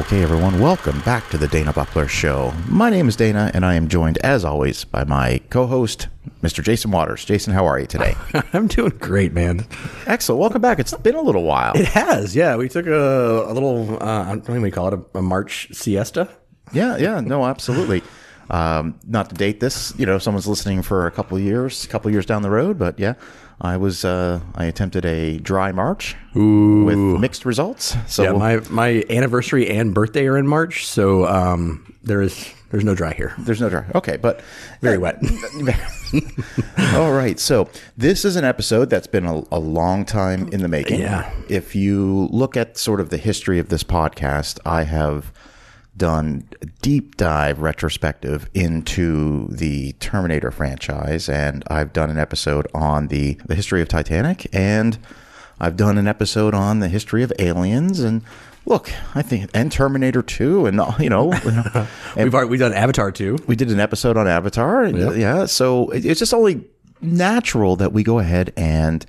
Okay, everyone, welcome back to the Dana Buckler Show. My name is Dana, and I am joined, as always, by my co host, Mr. Jason Waters. Jason, how are you today? I'm doing great, man. Excellent. Welcome back. It's been a little while. It has, yeah. We took a, a little, uh, I don't know what we call it, a, a March siesta. Yeah, yeah, no, absolutely. Um, not to date this, you know, if someone's listening for a couple of years, a couple of years down the road, but yeah, I was, uh, I attempted a dry March with mixed results. So Yeah, my my anniversary and birthday are in March, so um, there is there's no dry here. there's no dry. Okay, but Very wet. All right. So this is an episode that's been a, a long time in the making. Yeah. If you look at sort of the history of this podcast, I have done a deep dive retrospective into the Terminator franchise, and I've done an episode on the the history of Titanic, and I've done an episode on the history of aliens, and. Look, I think, and Terminator 2, and you know, you know, and we've already, we've done Avatar too. we did an episode on Avatar. and, Yep. Yeah. So it's just only natural that we go ahead and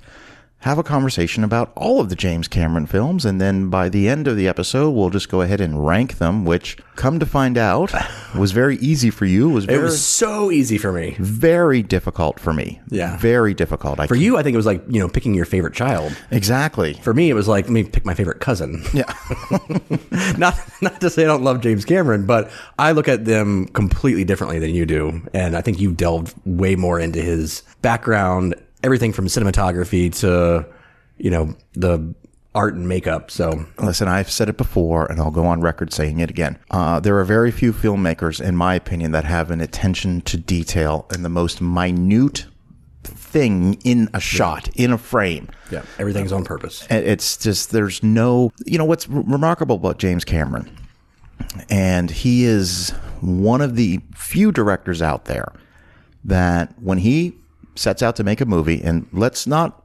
have a conversation about all of the James Cameron films. And then by the end of the episode, we'll just go ahead and rank them, which come to find out was very easy for you. Was It was so easy for me. very difficult for me. Yeah. Very difficult. I For you, I think it was like you know picking your favorite child. Exactly. For me, it was like let me pick my favorite cousin. Yeah. not not to say I don't love James Cameron, but I look at them completely differently than you do, and I think you delved way more into his background, everything from cinematography to you know the art and makeup. So Listen, I've said it before, and I'll go on record saying it again. Uh, there are very few filmmakers, in my opinion, that have an attention to detail and the most minute thing in a shot, in a frame. yeah, everything's on purpose. It's just, there's no, you know, what's r- remarkable about James Cameron, and he is one of the few directors out there that when he sets out to make a movie, and let's not.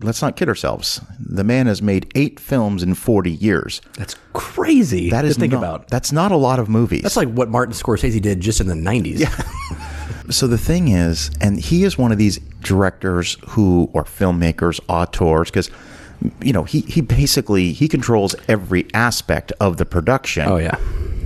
Let's not kid ourselves. The man has made eight films in 40 years. That's crazy. That is think not, about. That's not a lot of movies. That's like what Martin Scorsese did just in the '90s. Yeah, so the thing is, and he is one of these directors who, or filmmakers, auteurs, because you know he he basically he controls every aspect of the production. Oh, yeah.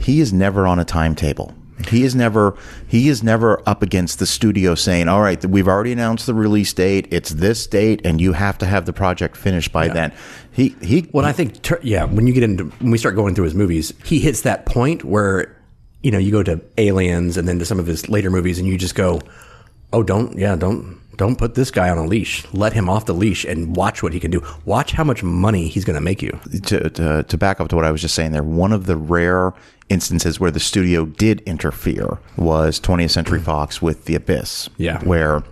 he is never on a timetable. He is never he is never up against the studio saying, "All right, we've already announced the release date. It's this date, and you have to have the project finished by then." He he Well, I think, ter- yeah, when you get into when we start going through his movies, he hits that point where you know you go to Aliens and then to some of his later movies, and you just go, "Oh, don't, yeah, don't, don't put this guy on a leash. Let him off the leash and watch what he can do. Watch how much money he's going to make you." to, to to back up to what I was just saying there, one of the rare instances where the studio did interfere was 20th Century Fox with The Abyss. Yeah. Where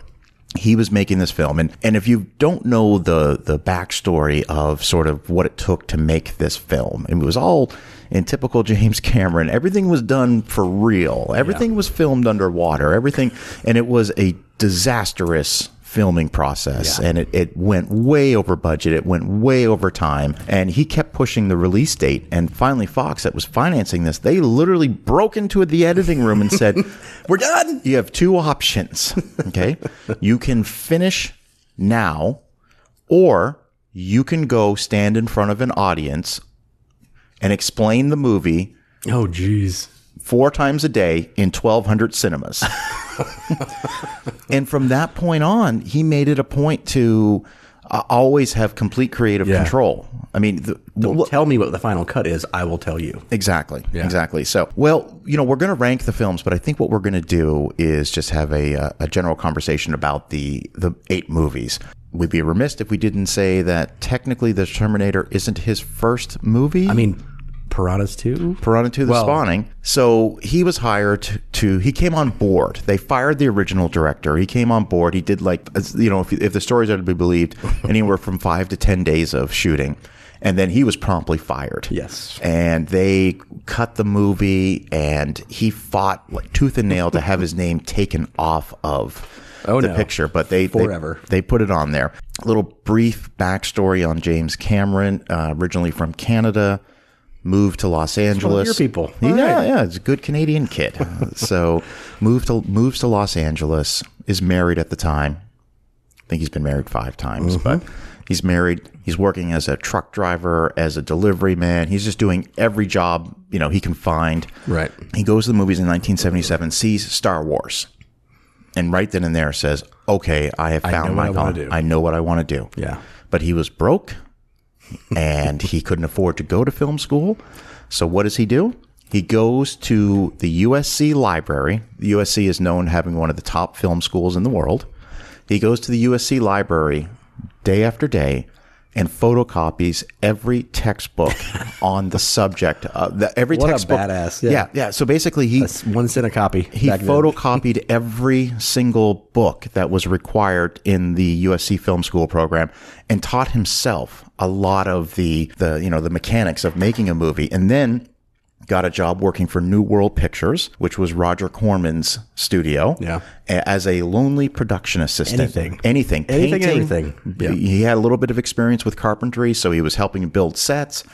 he was making this film and and if you don't know the the backstory of sort of what it took to make this film, it was all in typical James Cameron. Everything was done for real. Everything was filmed underwater. Everything and it was a disastrous filming process Yeah. and it, it went way over budget it went way over time and he kept pushing the release date and finally fox that was financing this they literally broke into the editing room and said We're done. you have two options okay you can finish now or you can go stand in front of an audience and explain the movie Oh, jeez. Four times a day in 1200 cinemas and from that point on he made it a point to uh, always have complete creative Yeah. control i mean the, Don't well, tell me what the final cut is. I will tell you. Exactly. Exactly. So, well, you know, we're going to rank the films, but I think what we're going to do is just have a, uh, a general conversation about the the eight movies. We'd be remiss if we didn't say that technically, The Terminator isn't his first movie. I mean, Piranhas 2? Piranha 2 The Well- Spawning. So he was hired to, he came on board. They fired the original director. He came on board. He did like, you know, if, if the stories are to be believed, anywhere from five to 10 days of shooting. And then he was promptly fired. Yes. And they cut the movie and he fought like tooth and nail to have his name taken off of Oh, the no. picture, but they they- Forever. They, put it on there. A little brief backstory on James Cameron, uh, originally from Canada, moved to Los Angeles. your people. Yeah, right. yeah, it's a good Canadian kid. So moved to moves to Los Angeles. Is married at the time. I think he's been married five times, Mm-hmm. but He's married. He's working as a truck driver, as a delivery man. He's just doing every job you know he can find. Right. He goes to the movies in 1977, sees Star Wars, and right then and there says, "Okay, I have found my I calling. I know what I want to do." Yeah. But he was broke, and he couldn't afford to go to film school. So what does he do? He goes to the USC library. The USC is known having one of the top film schools in the world. He goes to the USC library day after day and photocopies every textbook on the subject. Uh, the, every What a badass, Yeah. yeah. yeah, So basically, he That's one cent a copy. he photocopied every single book that was required in the USC Film School program and taught himself a lot of the the you know the mechanics of making a movie and then got a job working for New World Pictures which was Roger Corman's studio Yeah. as a lonely production assistant Anything. anything Anything, painting. everything. Yeah. he had a little bit of experience with carpentry, so he was helping build sets.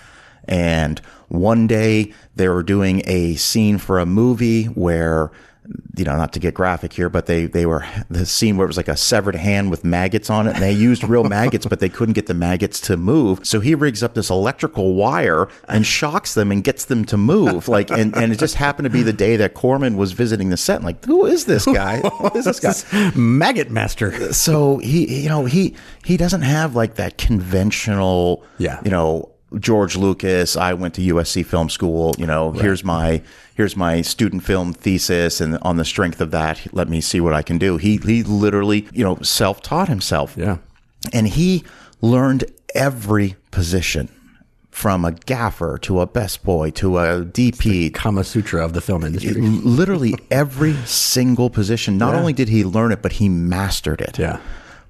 And one day they were doing a scene for a movie where, you know, not to get graphic here, but they, they were the scene where it was like a severed hand with maggots on it. And they used real maggots, but they couldn't get the maggots to move. So he rigs up this electrical wire and shocks them and gets them to move. Like, and, and it just happened to be the day that Corman was visiting the set. Like, who is this guy? Who is this guy? Maggot Master. so he you know he he doesn't have like that conventional Yeah. you know George Lucas I went to USC film school you know here's my here's my student film thesis and on the strength of that let me see what I can do he he literally you know self-taught himself Yeah. and he learned every position from a gaffer to a best boy to a DP Kama Sutra of the film industry. literally every single position not Yeah. only did he learn it but he mastered it Yeah.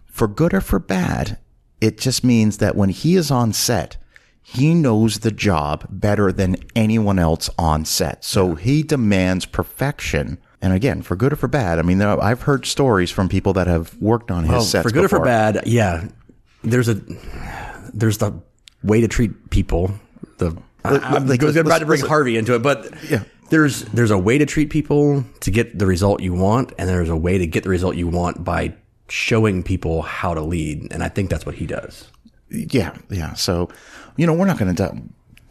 for good or for bad, it just means that when he is on set, he knows the job better than anyone else on set. So he demands perfection. And again, for good or for bad, I mean, there, I've heard stories from people that have worked on his Well, sets for good or for bad, yeah. There's a there's the way to treat people. The I, I'm like, going let's- about to bring Harvey into it, but Yeah. there's there's a way to treat people to get the result you want, and there's a way to get the result you want by showing people how to lead, and I think that's what he does. Yeah, yeah. So, you know, we're not going to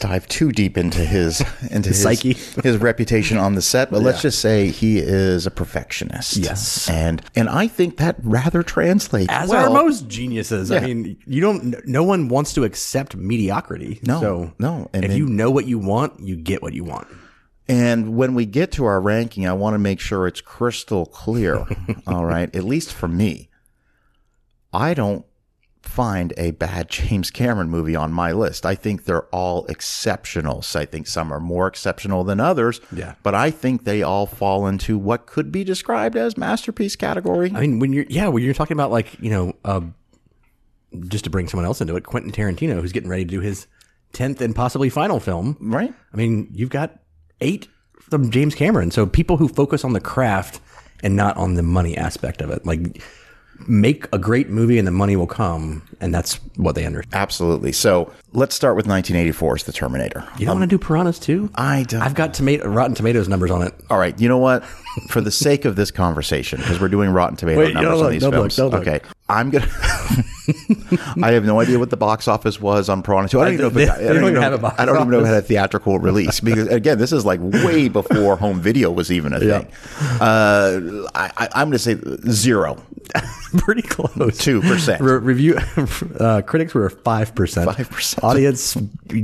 dive too deep into his into his psyche. his reputation on the set, but let's just say he is a perfectionist. Yes. and and I think that rather translates As well. are most geniuses. I mean, you don't. No one wants to accept mediocrity. No, so no, and if then- you know what you want, you get what you want. And when we get to our ranking, I want to make sure it's crystal clear. all right. At least for me, I don't find a bad James Cameron movie on my list. I think they're all exceptional. So I think some are more exceptional than others. Yeah. But I think they all fall into what could be described as masterpiece category. I mean, when you're yeah, when you're talking about like you know, uh, just to bring someone else into it, Quentin Tarantino, who's getting ready to do his tenth and possibly final film. right? I mean, you've got eight from James Cameron. So people who focus on the craft and not on the money aspect of it, like make a great movie and the money will come, and that's what they understand. Absolutely. So let's start with 1984's The Terminator. You don't want to do Piranhas too? I don't. I've got tomato Rotten Tomatoes numbers on it. All right, you know what? For the sake of this conversation, because we're doing Rotten Tomato Wait, numbers don't on look, these don't look, films. don't look. Okay, I'm gonna. I have no idea what the box office was on Piranha 2. I don't even know if it, got- I don't don't even even know, have a I don't even know if it had a theatrical release because again, this is like way before home video was even a thing. Uh, I, I'm going to say zero, Pretty close. two percent. Re- review uh, critics were five percent. 5%. Audience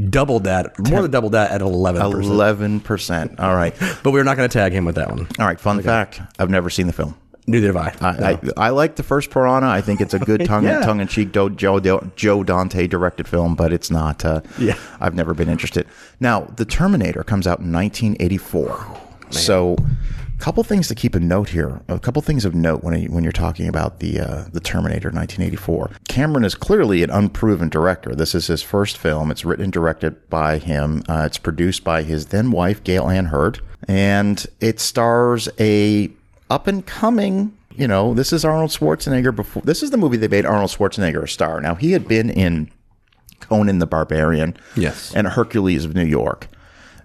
doubled that, more than doubled that at eleven percent. Eleven percent. All right. But we're not going to tag him with that one. All right. Fun fact: I've never seen the film. Neither have I. I, I, I like the first Piranha. I think it's a good tongue Yeah. tongue in cheek Joe, Joe Joe Dante directed film, but it's not. Uh, Yeah. I've never been interested. Now, The Terminator comes out in 1984. So, a couple things to keep a note here. A couple things of note when when you're talking about the uh, the Terminator 1984. Cameron is clearly an unproven director. This is his first film. It's written and directed by him. Uh, it's produced by his then wife Gale Anne Hurd, and it stars a up and coming. You know, this is Arnold Schwarzenegger before. This is the movie they made Arnold Schwarzenegger a star. Now he had been in Conan the Barbarian, Yes. and Hercules of New York.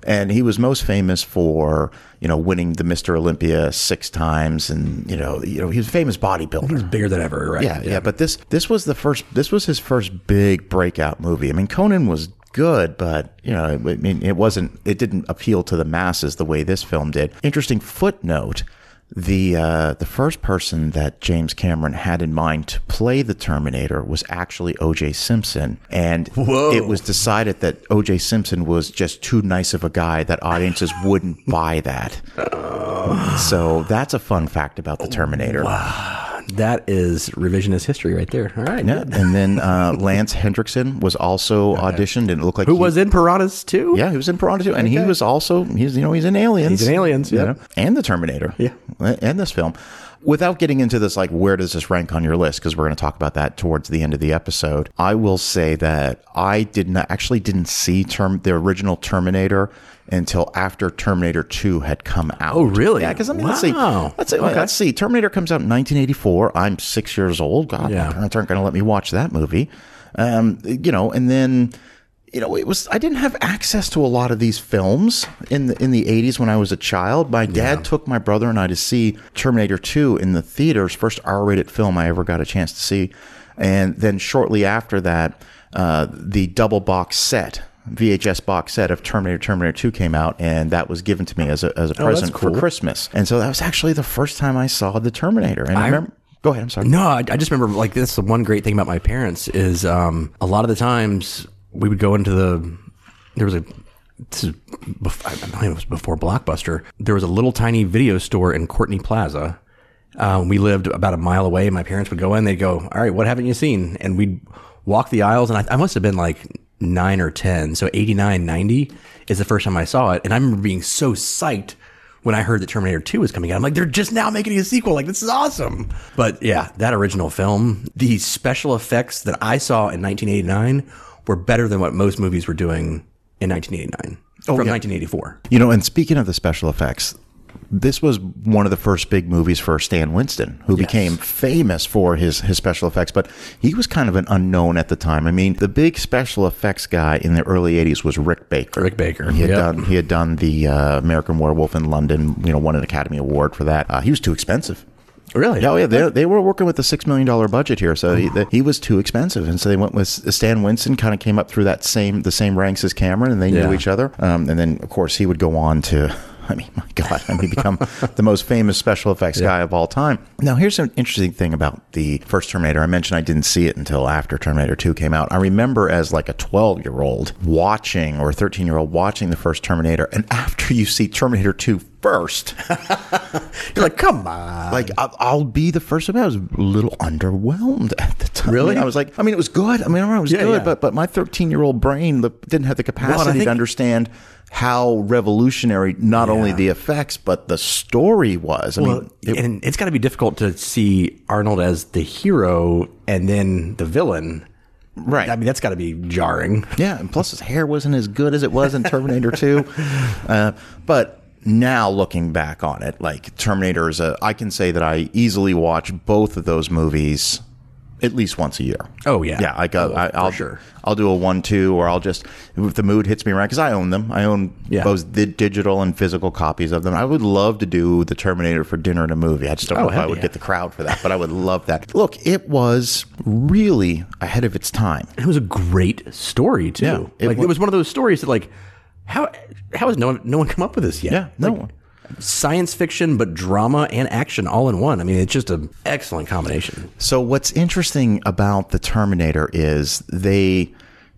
And he was most famous for, you know, winning the Mr. Olympia six times and, you know, you know, he was a famous bodybuilder. He was Bigger than ever, right? Yeah, yeah, but this this was the first this was his first big breakout movie. I mean, Conan was good, but you know, I mean, it wasn't it didn't appeal to the masses the way this film did. Interesting footnote. The uh, the first person that James Cameron had in mind to play the Terminator was actually O.J. Simpson, and Whoa. it was decided that O.J. Simpson was just too nice of a guy that audiences wouldn't buy that. So that's a fun fact about the Terminator. That is revisionist history right there. All right. Yeah, and then uh, Lance Henriksen was also auditioned, and it looked like Who he- was in Piranhas too? Yeah, he was in Piranha too, and he was also he's you know he's in Aliens. He's in Aliens, you yeah. know, and the Terminator. Yeah. and this film. Without getting into this, like where does this rank on your list? Because we're going to talk about that towards the end of the episode. I will say that I did not actually didn't see term the original Terminator until after Terminator Two had come out. Oh, really? Yeah, because I mean, let's see, Wow. let's see, let's see. Terminator comes out in 1984. I'm six years old. God, Yeah. my parents aren't going to let me watch that movie. Um, you know, and then you know, it was I didn't have access to a lot of these films in the in the 80s when I was a child. My dad took my brother and I to see Terminator 2 in the theaters, first R-rated film I ever got a chance to see. And then shortly after that, uh, the double box set VHS box set of Terminator Terminator 2 came out, and that was given to me as a, as a present for. Christmas. And so that was actually the first time I saw the Terminator. And I, remember, go ahead, I'm sorry. No, I, I just remember like this. The one great thing about my parents is um, a lot of the times we would go into the. There was a. This is bef- I don't know, it was before Blockbuster. There was a little tiny video store in Courtney Plaza. Uh, we lived about a mile away. My parents would go in. They'd go, "All right, what haven't you seen?" And we'd walk the aisles. And I, I must have been like nine or ten. So 89, 90 is the first time I saw it. And I remember being so psyched when I heard that Terminator 2 was coming out. I'm like, they're just now making a sequel. Like, this is awesome. But yeah, that original film, the special effects that I saw in 1989 were better than what most movies were doing in 1989 from 1984. You know, and speaking of the special effects, this was one of the first big movies for Stan Winston, who became famous for his, his special effects, but he was kind of an unknown at the time. I mean, the big special effects guy in the early 80s was Rick Baker. Rick Baker. He had Yep. done he had done the uh, American Werewolf in London, you know, won an Academy Award for that. Uh, he was too expensive. Really? Oh yeah, they, they were working with a six million dollar budget here, so he, he was too expensive, and so they went with Stan Winston. Kind of came up through that same the same ranks as Cameron, and they Yeah. knew each other. Um, and then of course he would go on to. I mean, my God, I mean, become the most famous special effects guy of all time. Now, here's an interesting thing about the first Terminator. I mentioned I didn't see it until after Terminator 2 came out. I remember as like a 12 year old watching or 13 year old watching the first Terminator, and after you see Terminator 2 first, You're like, come on. like I'll, I'll be the first one. I was a little underwhelmed at the time. Really? I was like, I mean, it was good. I mean, I it was Yeah, good, yeah. but but my 13 year old brain didn't have the capacity think- to understand how revolutionary not only the effects but the story was. I Well, mean, it- and it's got to be difficult to see Arnold as the hero and then the villain. right? I mean, that's got to be jarring. Yeah, and plus his hair wasn't as good as it was in Terminator 2. Uh, but now looking back on it, like Terminator is a, I can say that I easily watch both of those movies at least once a year. Oh, yeah. yeah. I got, Oh, I, I'll sure. I'll do a one two, or I'll just if the mood hits me right because I own them. I own Yeah. both the digital and physical copies of them. I would love to do the Terminator for dinner and a movie. I just don't Oh, know if I would yeah. get the crowd for that, but I would love that. Look, it was really ahead of its time. It was a great story too. Yeah, it like wa- it was one of those stories that like how how has no one no one come up with this yet? Yeah, no Like, one. Science fiction, but drama and action all in one. I mean, it's just an excellent combination. So what's interesting about the Terminator is they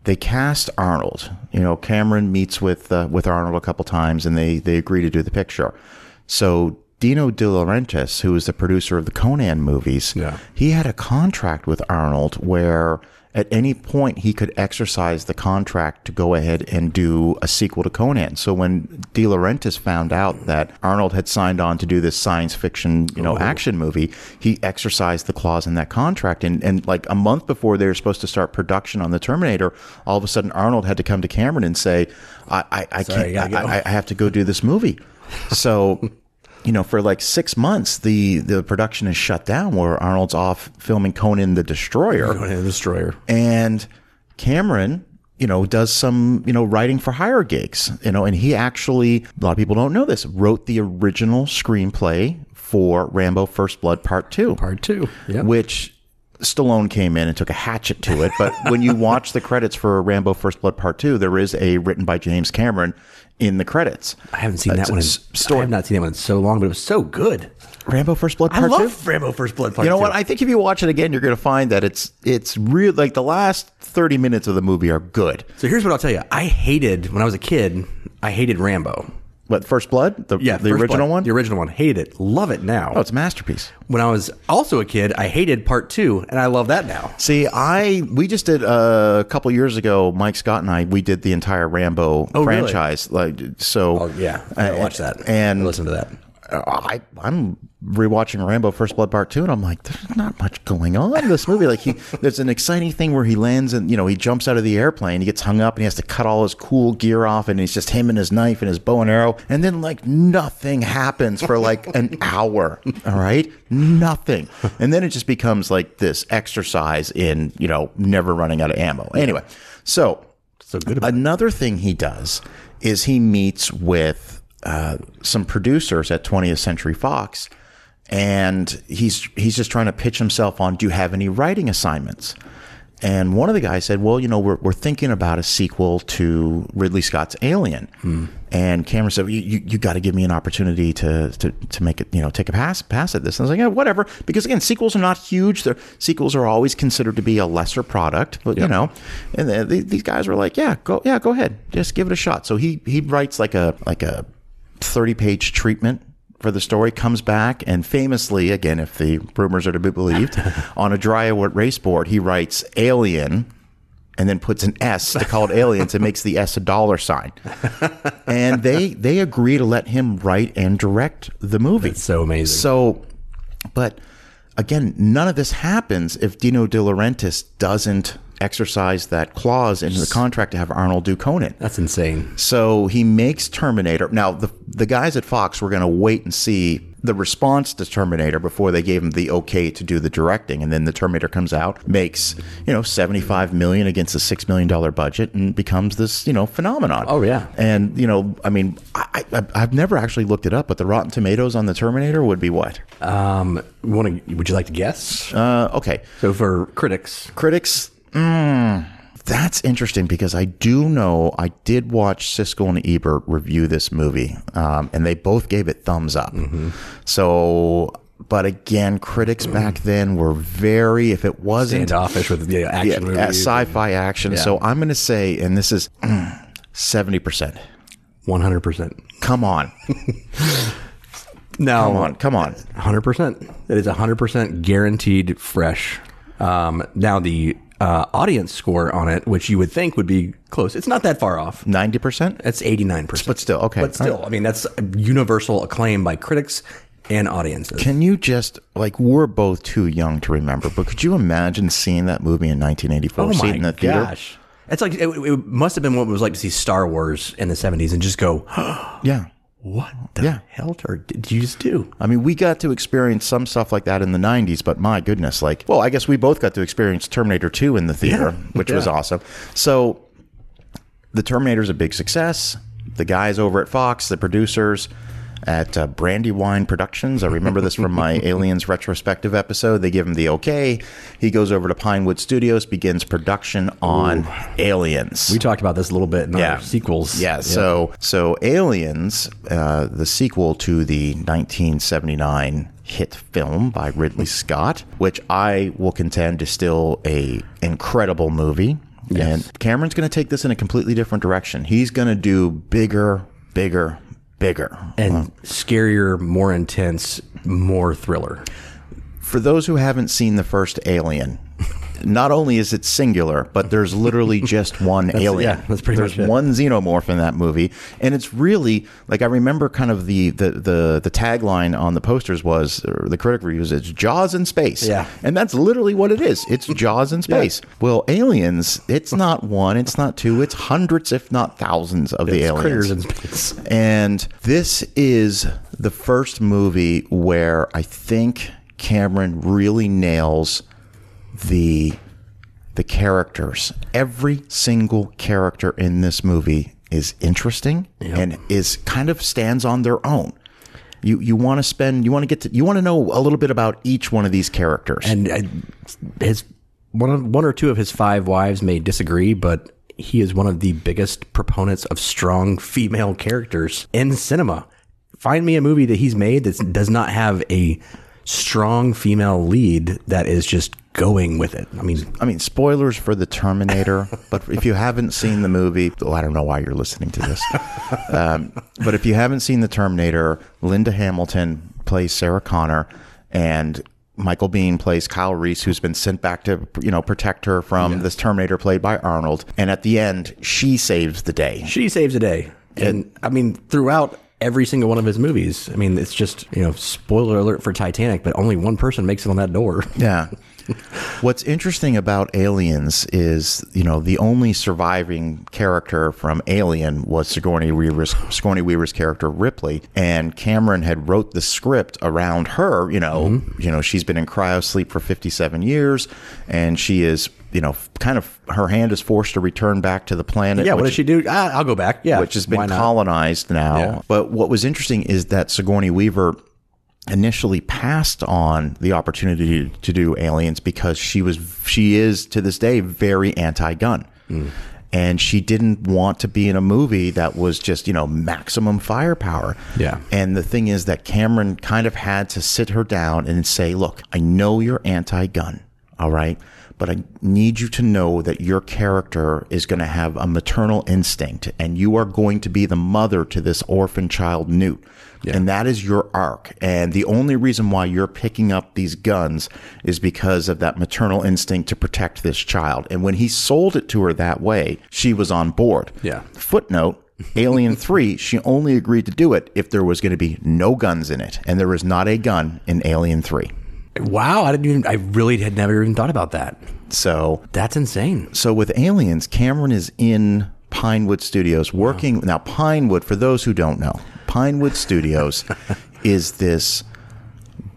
they cast Arnold. You know, Cameron meets with uh, with Arnold a couple times, and they they agree to do the picture. So Dino De Laurentiis, who is the producer of the Conan movies, Yeah. he had a contract with Arnold where at any point he could exercise the contract to go ahead and do a sequel to Conan. So when De Laurentiis found out that Arnold had signed on to do this science fiction, you know, oh. action movie, he exercised the clause in that contract. And, and like a month before they were supposed to start production on the Terminator, all of a sudden Arnold had to come to Cameron and say, I, I, I Sorry, can't, I. I, I have to go do this movie. So you know, for like six months, the the production is shut down where Arnold's off filming Conan the Destroyer, Conan The Destroyer. and Cameron you know, does some, you know, writing for hire gigs, you know, and he actually, a lot of people don't know this, wrote the original screenplay for Rambo First Blood Part 2. Part two. Yeah. Which Stallone came in and took a hatchet to it. But when you watch the credits for Rambo First Blood Part 2, there is a written by James Cameron in the credits. I haven't seen that one. In, story. I have not seen that one in so long, but it was so good. Rambo First Blood I Part 2? love Rambo First Blood Part You know two. what? I think if you watch it again, you're going to find that it's it's real. Like the last thirty minutes of the movie are good. so here's what I'll tell you. I hated when I was a kid. I hated Rambo. But First Blood, the Yeah, the First original Blood. one, The original one. Hated it. Love it now. oh, it's a masterpiece. when I was also a kid, I hated Part Two, and I love that now. See, I we just did uh, a couple years ago. Mike Scott and I we did the entire Rambo Oh, really? franchise. Like so, Oh yeah, I watch that And listen to that. I I'm rewatching Rambo First Blood Part Two, and I'm like, there's not much going on in this movie. Like he, there's an exciting thing where he lands and you know he jumps out of the airplane, he gets hung up, and he has to cut all his cool gear off, and it's just him and his knife and his bow and arrow, and then like nothing happens for like an hour. All right, nothing, and then it just becomes like this exercise in you know never running out of ammo. Anyway, so So good. About Another thing he does is he meets with uh, some producers at 20th Century Fox, and he's he's just trying to pitch himself on. Do you have any writing assignments? And one of the guys said, "Well, you know, we're, we're thinking about a sequel to Ridley Scott's Alien." And Cameron said, "You, you, you got to give me an opportunity to, to to make it, you know, take a pass pass at this." And I was like, "Yeah, whatever," because again, sequels are not huge. They're, sequels are always considered to be a lesser product, but you know, and the, the, these guys were like, "Yeah, go, yeah, go ahead, just give it a shot." So he he writes like a like a thirty page treatment for the story comes back and famously again if the rumors are to be believed on a dry erase board he writes alien and then puts an S to call it aliens and makes the S a dollar sign. And they they agree to let him write and direct the movie. That's so amazing. So but again, none of this happens if Dino De Laurentiis doesn't exercise that clause in the contract to have Arnold do Conan. That's insane. So he makes Terminator. Now the the guys at Fox were going to wait and see the response to Terminator before they gave him the okay to do the directing, and then the Terminator comes out, makes you know seventy five million against a six million dollar budget, and becomes this you know phenomenon. Oh, yeah. and you know I mean I, I I've never actually looked it up, but the Rotten Tomatoes on the Terminator would be what? Um, want to? Would you like to guess? Uh, okay, so for critics, critics. Mm, that's interesting because I do know I did watch Siskel and Ebert review this movie, um, and they both gave it thumbs up. So, but again, critics back then were very. If it wasn't standoffish with the action yeah, sci-fi action, so I'm going to say, and this is seventy percent. one hundred percent. Come on, No, come on, come on. hundred percent. It is hundred percent guaranteed fresh. Um, now the uh, audience score on it, which you would think would be close, it's not that far off. Ninety percent, It's eighty nine percent. but still okay. But still, I mean, that's universal acclaim by critics and audiences. Can you just like we're both too young to remember, but could you imagine seeing that movie in 1984? oh my in the theater? gosh! It's like it, it must have been what it was like to see Star Wars in the seventies and just go, Yeah. "What the Yeah. hell did you just do?" I mean, we got to experience some stuff like that in the 90s, but my goodness, like, well, I guess we both got to experience Terminator 2 in the theater, Yeah. which was awesome. So, the Terminator's a big success. The guys over at Fox, the producers at uh, Brandywine Productions, I remember this from my Aliens retrospective episode. They give him the okay. He goes over to Pinewood Studios, begins production on Aliens. We talked about this a little bit in Yeah. our sequels. Yeah. So so Aliens, uh, the sequel to the 1979 hit film by Ridley Scott, which I will contend is still a incredible movie. And Cameron's going to take this in a completely different direction. He's going to do bigger, bigger, bigger. and scarier, more intense, more thriller. For those who haven't seen the first Alien, not only is it singular, but there's literally just one alien. yeah, that's pretty there's much it. one xenomorph in that movie, and it's really like I remember kind of the the the, the tagline on the posters was or the critic reviews it's Jaws in space. Yeah. and that's literally what it is. It's Jaws in space. Well, aliens, it's not one, it's not two, it's hundreds, if not thousands of the aliens. critters in space. And this is the first movie where I think Cameron really nails the the characters. Every single character in this movie is interesting and is kind of stands on their own. You you want to spend you want to get to you want to know a little bit about each one of these characters. And uh, his one of, one or two of his five wives may disagree, but he is one of the biggest proponents of strong female characters in cinema. Find me a movie that he's made that does not have a strong female lead that is just going with it. I mean, I mean, spoilers for the Terminator, but if you haven't seen the movie, oh, I don't know why you're listening to this. Um, but if you haven't seen the Terminator, Linda Hamilton plays Sarah Connor, and Michael Biehn plays Kyle Reese, who's been sent back to you know protect her from this Terminator played by Arnold. And at the end, she saves the day. she saves the day. And I mean, throughout every single one of his movies, I mean, it's just, you know, spoiler alert for Titanic, but only one person makes it on that door. Yeah. What's interesting about Aliens is, you know, the only surviving character from Alien was Sigourney Weaver's Sigourney Weaver's character Ripley, and Cameron had wrote the script around her. You know, you know, she's been in cryo sleep for 57 years, and she is, you know, kind of her hand is forced to return back to the planet. Yeah, what does she do? Ah, I'll go back. Yeah. which has been colonized now. Yeah. But what was interesting is that Sigourney Weaver initially passed on the opportunity to do aliens because she was she is to this day very anti-gun. Hmm. And she didn't want to be in a movie that was just, you know, maximum firepower. Yeah. And the thing is that Cameron kind of had to sit her down and say, look, I know you're anti gun, all right? But I need you to know that your character is going to have a maternal instinct and you are going to be the mother to this orphan child, Newt. And that is your arc. And the only reason why you're picking up these guns is because of that maternal instinct to protect this child. And when he sold it to her that way, she was on board. Yeah. Footnote Alien 3, she only agreed to do it if there was going to be no guns in it. And there was not a gun in Alien 3. Wow, I didn't even, I really had never even thought about that. So, That's insane. so with Aliens, Cameron is in Pinewood Studios working. Now, Pinewood, for those who don't know, Pinewood Studios is this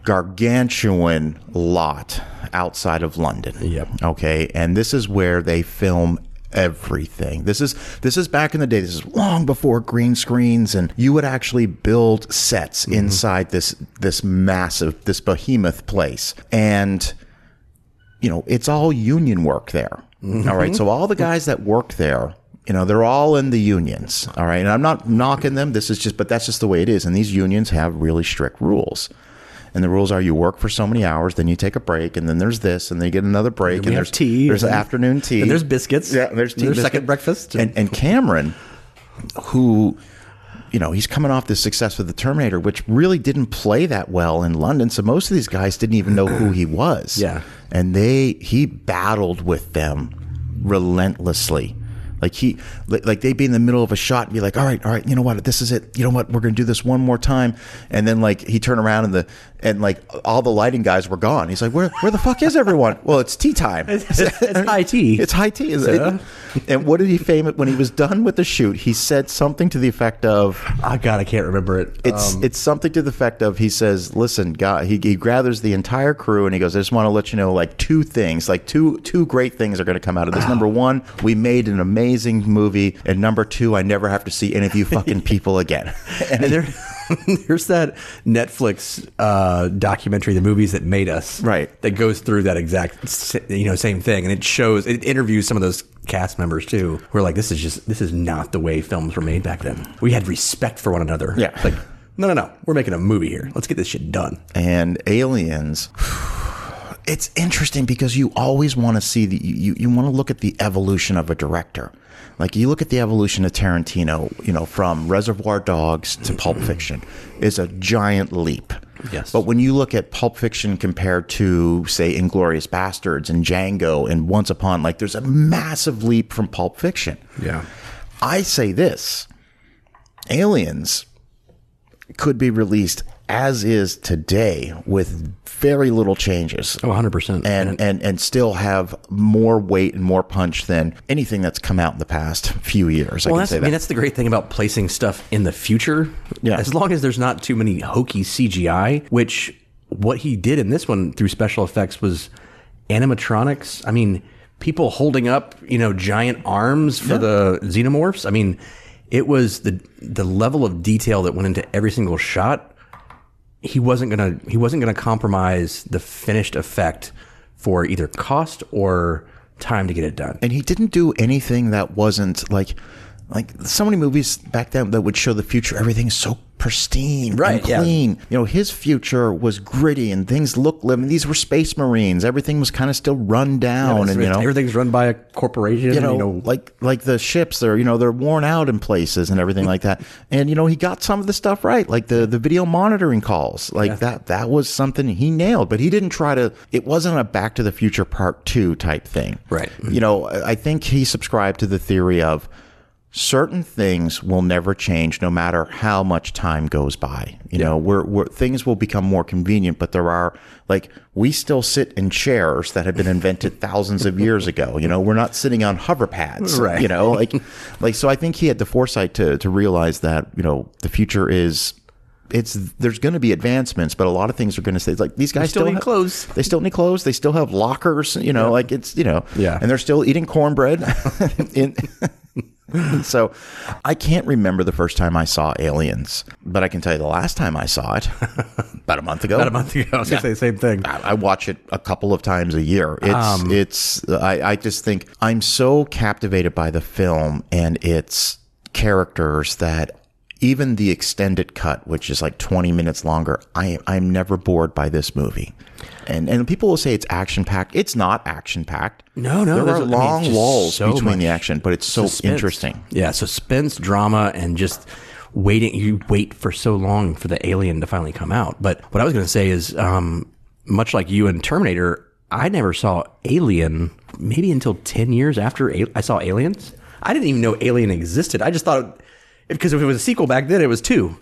gargantuan lot outside of London. Yep. Okay, and this is where they film everything. This is this is back in the day. This is long before green screens and you would actually build sets mm-hmm. inside this this massive this behemoth place. And you know, it's all union work there. Mm-hmm. All right. So all the guys that work there, you know, they're all in the unions. All right. And I'm not knocking them. This is just, but that's just the way it is. And these unions have really strict rules. And the rules are you work for so many hours, then you take a break, and then there's this, and then you get another break, we and there's tea, There's and- afternoon tea, and there's biscuits. Yeah, there's tea, There's biscuit. second breakfast. and and Cameron, who, you know, he's coming off this success with the Terminator, which really didn't play that well in London. So most of these guys didn't even know who he was. Yeah. and they he battled with them relentlessly. Like he, like they'd be in the middle of a shot and be like, "All right, all right, you know what? This is it. You know what? We're gonna do this one more time." And then like he turned around and the and like all the lighting guys were gone. He's like, "Where where the fuck is everyone?" well, it's tea time. It's, it's high tea. It's high tea. Is it? And what did he fame it when he was done with the shoot? He said something to the effect of, oh God, I can't remember it. "It's um, it's something to the effect of." He says, "Listen, God." He, he gathers the entire crew and he goes, "I just want to let you know, like two things, like two two great things are going to come out of this. Number one, we made an amazing movie, and number two, I never have to see any of you fucking people again." and there, there's that Netflix uh, documentary, "The Movies That Made Us," Right. That goes through that exact, you know, same thing, and it shows, it interviews some of those cast members too, who are like, "This is just, this is not the way films were made back then. We had respect for one another." Yeah. It's like, no, no, no, we're making a movie here. Let's get this shit done. and aliens it's interesting because you always want to see the you, you want to look at the evolution of a director like you look at the evolution of tarantino you know from reservoir dogs to pulp fiction is a giant leap Yes. but when you look at pulp fiction compared to say inglorious bastards and django and once upon like there's a massive leap from pulp fiction Yeah. I say this Aliens could be released as is today with very little changes. Oh, 100 percent. And, and and still have more weight and more punch than anything that's come out in the past few years. I Well, can that's, say I mean, that's the great thing about placing stuff in the future. Yeah. As long as there's not too many hokey CGI, which what he did in this one through special effects was animatronics. I mean, people holding up, you know, giant arms for the xenomorphs. I mean, it was the the level of detail that went into every single shot. He wasn't gonna he wasn't gonna compromise the finished effect for either cost or time to get it done. and he didn't do anything that wasn't like like so many movies back then that would show the future everything's so pristine Right, and yeah. clean. You know his future was gritty and things looked living. These were space marines. Everything was kind of still run down and you know. everything's run by a corporation. you know, like like the ships they're you know they're worn out in places and everything like that. And you know he got some of the stuff right like the the video monitoring calls. Like that that was something he nailed but he didn't try to it wasn't a back to the future part 2 type thing. Right. you know I think he subscribed to the theory of certain things will never change no matter how much time goes by you know we're, we're things will become more convenient but there are like we still sit in chairs that have been invented thousands of years ago you know we're not sitting on hover pads Right. you know like like so i think he had the foresight to to realize that you know the future is it's there's going to be advancements but a lot of things are going to say like these guys still still, need have- clothes. they still need clothes they still have lockers you know like it's you know Yeah. and they're still eating cornbread in, so I can't remember the first time I saw Aliens, but I can tell you the last time I saw it about a month ago. about a month ago, I was gonna say the same thing. I I watch it a couple of times a year. It's Um, it's I, I just think I'm so captivated by the film and its characters that even the extended cut, which is like 20 minutes longer, I I'm never bored by this movie. And and people will say it's action packed. It's not action packed. No, no, there are a- I mean, long walls so between the action, but it's so Suspense. interesting. Yeah, suspense, drama, and just waiting. You wait for so long for the alien to finally come out. But what I was going to say is, um, much like you and Terminator, I never saw Alien maybe until 10 years after A- I saw Aliens. I didn't even know Alien existed. I just thought, because if it was a sequel back then, it was two.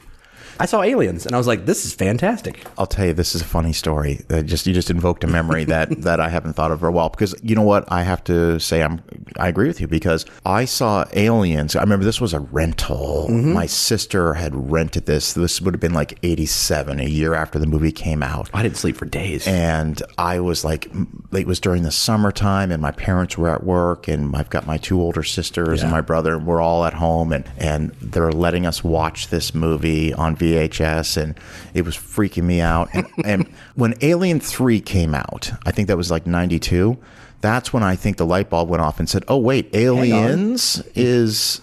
I saw Aliens, and I was like, this is fantastic. I'll tell you, this is a funny story. Uh, just you just invoked a memory that that I haven't thought of for a while. Because you know what, I have to say, I'm I agree with you because I saw Aliens. I remember this was a rental. My sister had rented this. This would have been like '87, a year after the movie came out. I didn't sleep for days. And I was like, it was during the summertime, and my parents were at work, and I've got my two older sisters and my brother, we're all at home, and and they're letting us watch this movie on VHS, and it was freaking me out. And, and when Alien Three came out, I think that was like '92. That's when I think the light bulb went off and said, "Oh wait, Aliens is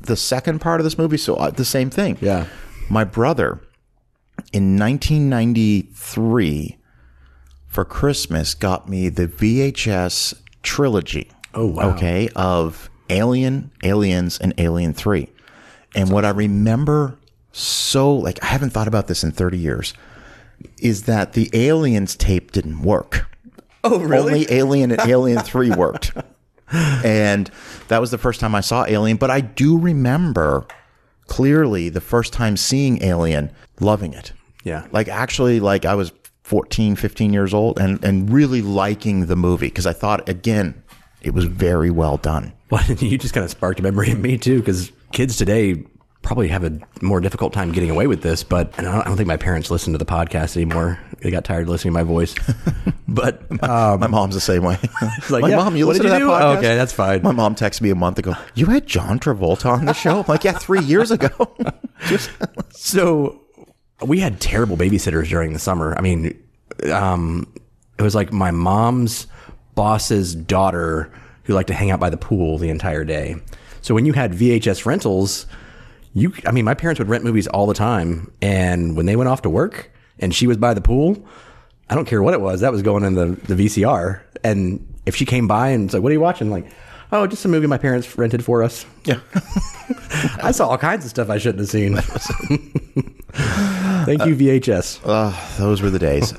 the second part of this movie." So uh, the same thing. Yeah. My brother in 1993 for Christmas got me the VHS trilogy. Oh, wow. Okay, of Alien, Aliens, and Alien Three. And what I remember so like I haven't thought about this in 30 years is that the Aliens tape didn't work. oh, really? Only Alien and Alien 3 worked. And that was the first time I saw Alien, but I do remember clearly the first time seeing Alien, loving it. Yeah. Like actually like I was 14, 15 years old and and really liking the movie because I thought again it was very well done. Well, you just kind of sparked a memory in me too, because kids today probably have a more difficult time getting away with this. But and I don't, I don't think my parents listen to the podcast anymore. They got tired of listening to my voice. but um, My mom's the same way. like, my yeah, mom, you listen to that do? podcast? Okay, that's fine. My mom texted me a month ago. You had John Travolta on the show. I'm like, yeah, three years ago. Just so we had terrible babysitters during the summer. I mean, um, it was like my mom's boss's daughter who liked to hang out by the pool the entire day. So when you had VHS rentals, you, I mean, my parents would rent movies all the time. And when they went off to work and she was by the pool, I don't care what it was, that was going in the, the VCR. And if she came by and was like, what are you watching? Like, oh, just a movie my parents rented for us. Yeah. I saw all kinds of stuff I shouldn't have seen. Thank you, VHS. Uh, those were the days.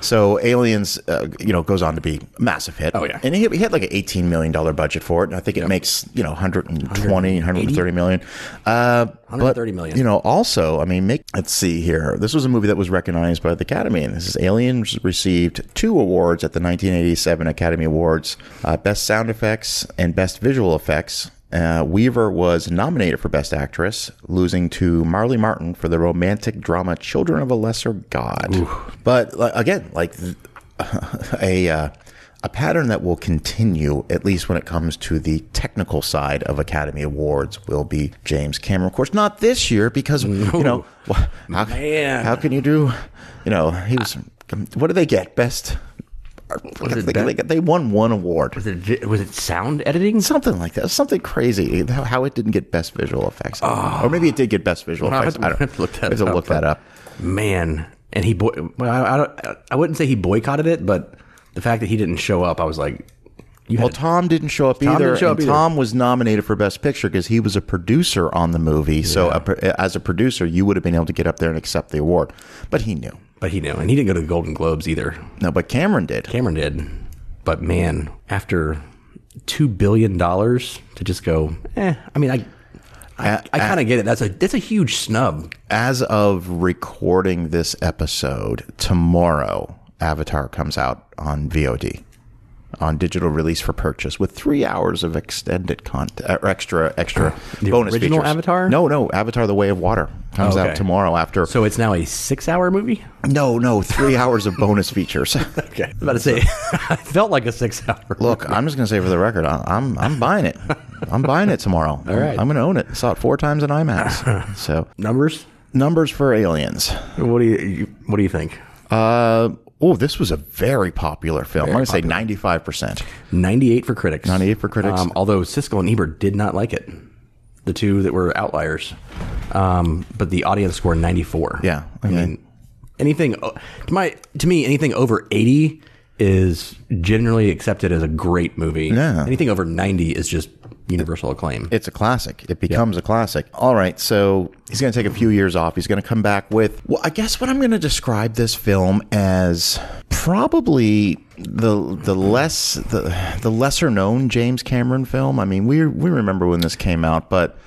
so Aliens, uh, you know, goes on to be a massive hit. Oh, yeah. and he, he had like an eighteen million dollar budget for it, and I think it makes you know 120, 130 million. Uh, 130 but, million. You know, also, I mean, make let's see here. This was a movie that was recognized by the Academy, and this is Aliens received two awards at the 1987 Academy Awards: uh, Best Sound Effects and Best Visual Effects. Uh, Weaver was nominated for Best Actress, losing to Marlee Matlin for the romantic drama "Children of a Lesser God." But like, again, like a uh, a pattern that will continue, at least when it comes to the technical side of Academy Awards, will be James Cameron. Of course, not this year because you know how, how can you do? You know, he was. What do they get? Best. They, they, they won one award. Was it was it sound editing? Something like that. Something crazy. How, it didn't get best visual effects. or maybe it did get best visual I'll effects. I don't have to look that have to up, look that up. Man, and he boy. Well, I, I, don't, I wouldn't say he boycotted it, but the fact that he didn't show up, I was like, you Well, Tom didn't show up either. didn't show and up either. Tom was nominated for Best Picture because he was a producer on the movie. So, a, as a producer, you would have been able to get up there and accept the award. But he knew. But he knew, and he didn't go to the Golden Globes either. No, but Cameron did. Cameron did, but man, after two billion dollars to just go, eh. I mean, I, I kind of get it. That's a that's a huge snub. As of recording this episode, tomorrow, Avatar comes out on VOD, on digital release for purchase, with three hours of extended content, or extra extra The bonus original features. Avatar? No, no, Avatar: The Way of Water comes Oh, okay. out tomorrow. After So it's now a six-hour movie. no, no, three hours of bonus features. Okay, I was about to say, I felt like a six-hour. Look, I'm just going to say for the record, I'm I'm buying it. I'm buying it tomorrow. All right. I'm going to own it. Saw it four times in IMAX. So numbers. numbers for Aliens. What do you, you What do you think? Uh, oh, this was a very popular film. I'm going to say 95 percent. Ninety-eight for critics. 98 for critics. Um, although Siskel and Ebert did not like it, the two that were outliers. Um, but the audience score ninety-four. Yeah, I mean, anything to my to me, anything over eighty is generally accepted as a great movie. Yeah. Anything over ninety is just universal acclaim. It's a classic. It becomes a classic. All right, so he's going to take a few years off. He's going to come back with. Well, I guess what I'm going to describe this film as probably the the less the the lesser known James Cameron film. I mean, we we remember when this came out, but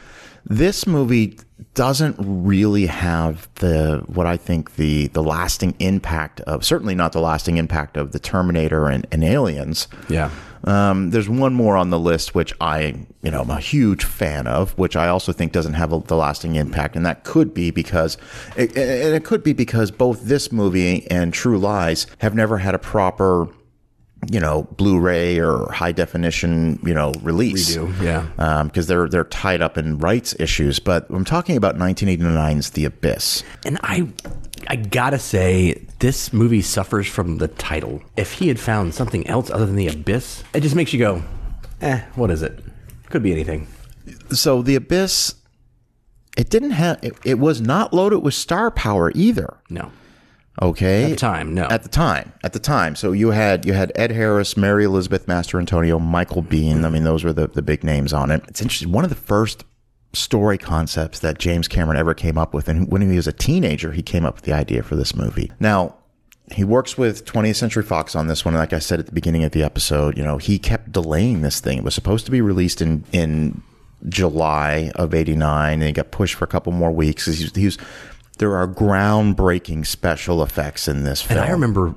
this movie doesn't really have the what I think the the lasting impact of certainly not the lasting impact of the Terminator and, and Aliens. yeah. Um, there's one more on the list which I, you know, I'm a huge fan of, which I also think doesn't have a, the lasting impact, and that could be because, it, and it could be because both this movie and True Lies have never had a proper, you know, Blu-ray or high definition, you know, release. Redo, yeah. because they're they're tied up in rights issues. But I'm talking about 1989's The Abyss. And I, I gotta say, this movie suffers from the title. If he had found something else other than the abyss, it just makes you go, eh, what is it? Could be anything. So The Abyss, it didn't have, it, it was not loaded with star power either. No, Okay, at the time, no. At the time, at the time. So you had you had Ed Harris, Mary Elizabeth Mastrantonio, Michael Biehn. I mean, those were the, the big names on it. It's interesting. One of the first story concepts that James Cameron ever came up with, and when he was a teenager, he came up with the idea for this movie. Now. He works with 20th Century Fox on this one. Like I said at the beginning of the episode, you know, he kept delaying this thing. It was supposed to be released in, in July of 89 and it got pushed for a couple more weeks. He was, he was, there are groundbreaking special effects in this film. and I remember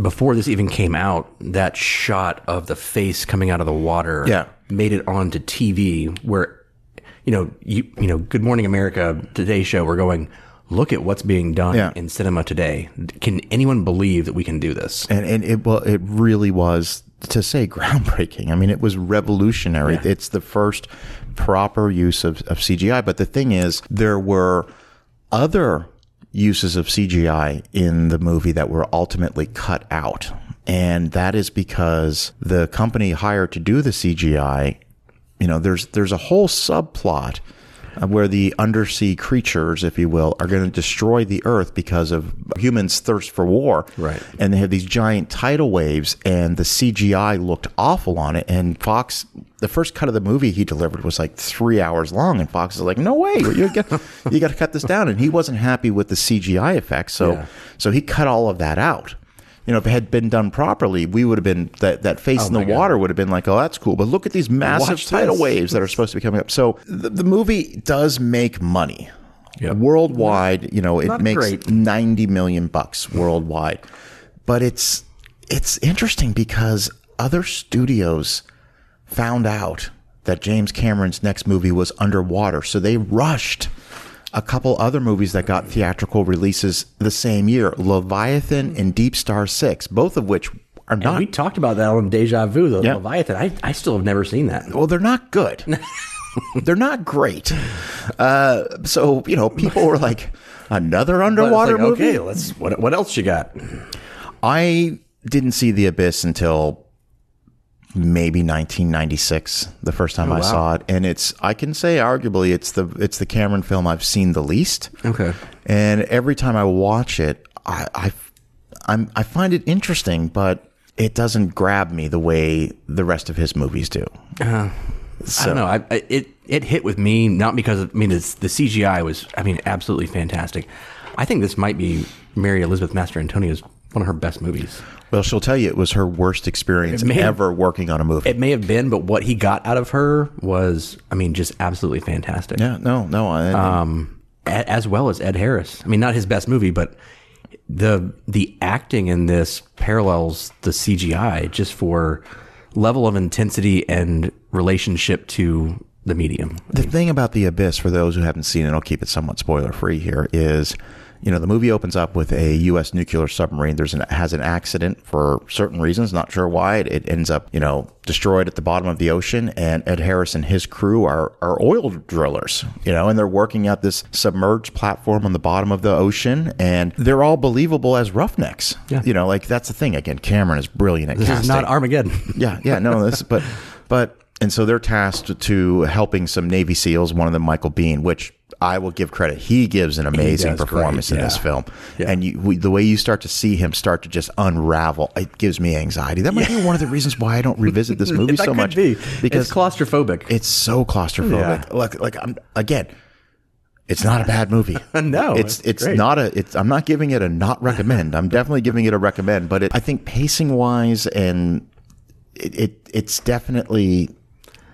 before this even came out, that shot of the face coming out of the water Yeah. made it onto TV where, you know, you, you know, Good Morning America, Today Show, we're going, look at what's being done Yeah. in cinema today. Can anyone believe that we can do this? and and it well it really was to say groundbreaking. I mean, it was revolutionary. It's the first proper use of, of CGI. But the thing is, there were other uses of CGI in the movie that were ultimately cut out. And that is because the company hired to do the CGI, you know, there's there's a whole subplot Uh, where the undersea creatures, if you will, are going to destroy the Earth because of humans' thirst for war. Right. And they have these giant tidal waves, and the CGI looked awful on it. And Fox, the first cut of the movie he delivered was like three hours long, and Fox is like, "No way, you got you got to cut this down." And he wasn't happy with the CGI effects, so Yeah. so he cut all of that out. You know, if it had been done properly, we would have been that that face oh in the God. water would have been like, "Oh, that's cool." But look at these massive Watch tidal this. waves that are supposed to be coming up. So the, the movie does make money Yep. worldwide. You know, it Not makes great. ninety million bucks worldwide. But it's it's interesting because other studios found out that James Cameron's next movie was underwater, so they rushed a couple other movies that got theatrical releases the same year Leviathan and Deep Star 6, both of which are not we talked about that on Deja Vu, the. Leviathan. I, I still have never seen that. well, they're not good. they're not great. Uh, so you know, people were like, another underwater like, movie. Okay, let's. What, what else you got? I didn't see The Abyss until maybe 1996, the first time oh, I wow. saw it, and it's I can say arguably it's the it's the Cameron film I've seen the least. Okay. And every time I watch it, I I I'm, I find it interesting, but it doesn't grab me the way the rest of his movies do. Uh-huh. I don't know. I, I, it it hit with me not because of, I mean it's, the CGI was I mean absolutely fantastic. I think this might be Mary Elizabeth Mastrantonio's one of her best movies. Well, she'll tell you it was her worst experience have- ever working on a movie. It may have been, but what he got out of her was I mean just absolutely fantastic. yeah, no, no. I, um, as well as Ed Harris. I mean, not his best movie, but the the acting in this parallels the CGI just for level of intensity and relationship to the medium. The thing about The Abyss, for those who haven't seen it, I'll keep it somewhat spoiler free here, is you know, the movie opens up with a U.S. nuclear submarine. There's an has an accident for certain reasons, not sure why. It, it ends up, you know, destroyed at the bottom of the ocean. And Ed Harris and his crew are are oil drillers, you know, and they're working out this submerged platform on the bottom of the ocean, and they're all believable as roughnecks. Yeah. You know, like that's the thing. Again, Cameron is brilliant at This casting. is not Armageddon. Yeah, yeah, no, this, but, but, and so they're tasked to helping some Navy SEALs. One of them, Michael Biehn, which I will give credit. He gives an amazing performance great, in this film, Yeah. and you, we, the way you start to see him start to just unravel, it gives me anxiety. That might be one of the reasons why I don't revisit this movie so much be because it's claustrophobic. it's so claustrophobic. Yeah. Like, like I'm again. It's not a bad movie. No, it's it's not a. It's I'm not giving it a not recommend. I'm definitely giving it a recommend. But it, I think pacing wise and it, it it's definitely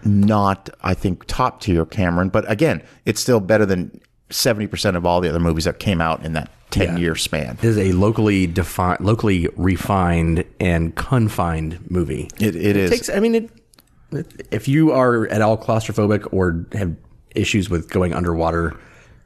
not. I think top tier Cameron. But again, it's still better than seventy percent of all the other movies that came out in that ten year span. It is a locally defined, locally refined and confined movie. It, it is. takes. I mean, it. If you are at all claustrophobic or have issues with going underwater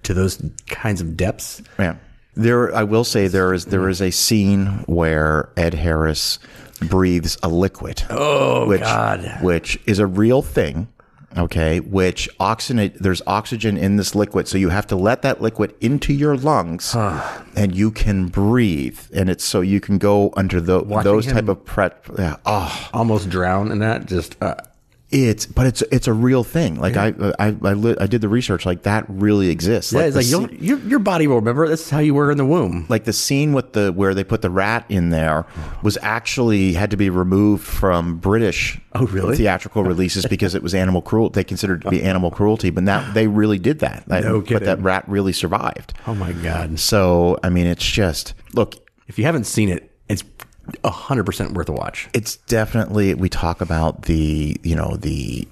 to those kinds of depths, Yeah. There, I will say there is there is a scene where Ed Harris breathes a liquid. Oh, which, God. Which is a real thing. Okay, which oxygen there's oxygen in this liquid, so you have to let that liquid into your lungs, and you can breathe, and it's so you can go under the those type of prep. Yeah, oh, almost drown in that. Just uh, it's but it's it's a real thing. Like I I I, li- I did the research. Like that really exists. yeah, it's like your your body will remember. This is how you were in the womb. like the scene with the where they put the rat in there was actually had to be removed from British Oh, really? theatrical releases because it was animal cruel. They considered it to be animal cruelty, but now they really did that. That- No But that rat really survived. Oh my god! So I mean, it's just look. If you haven't seen it, it's hundred percent worth a watch. It's definitely we talk about the you know the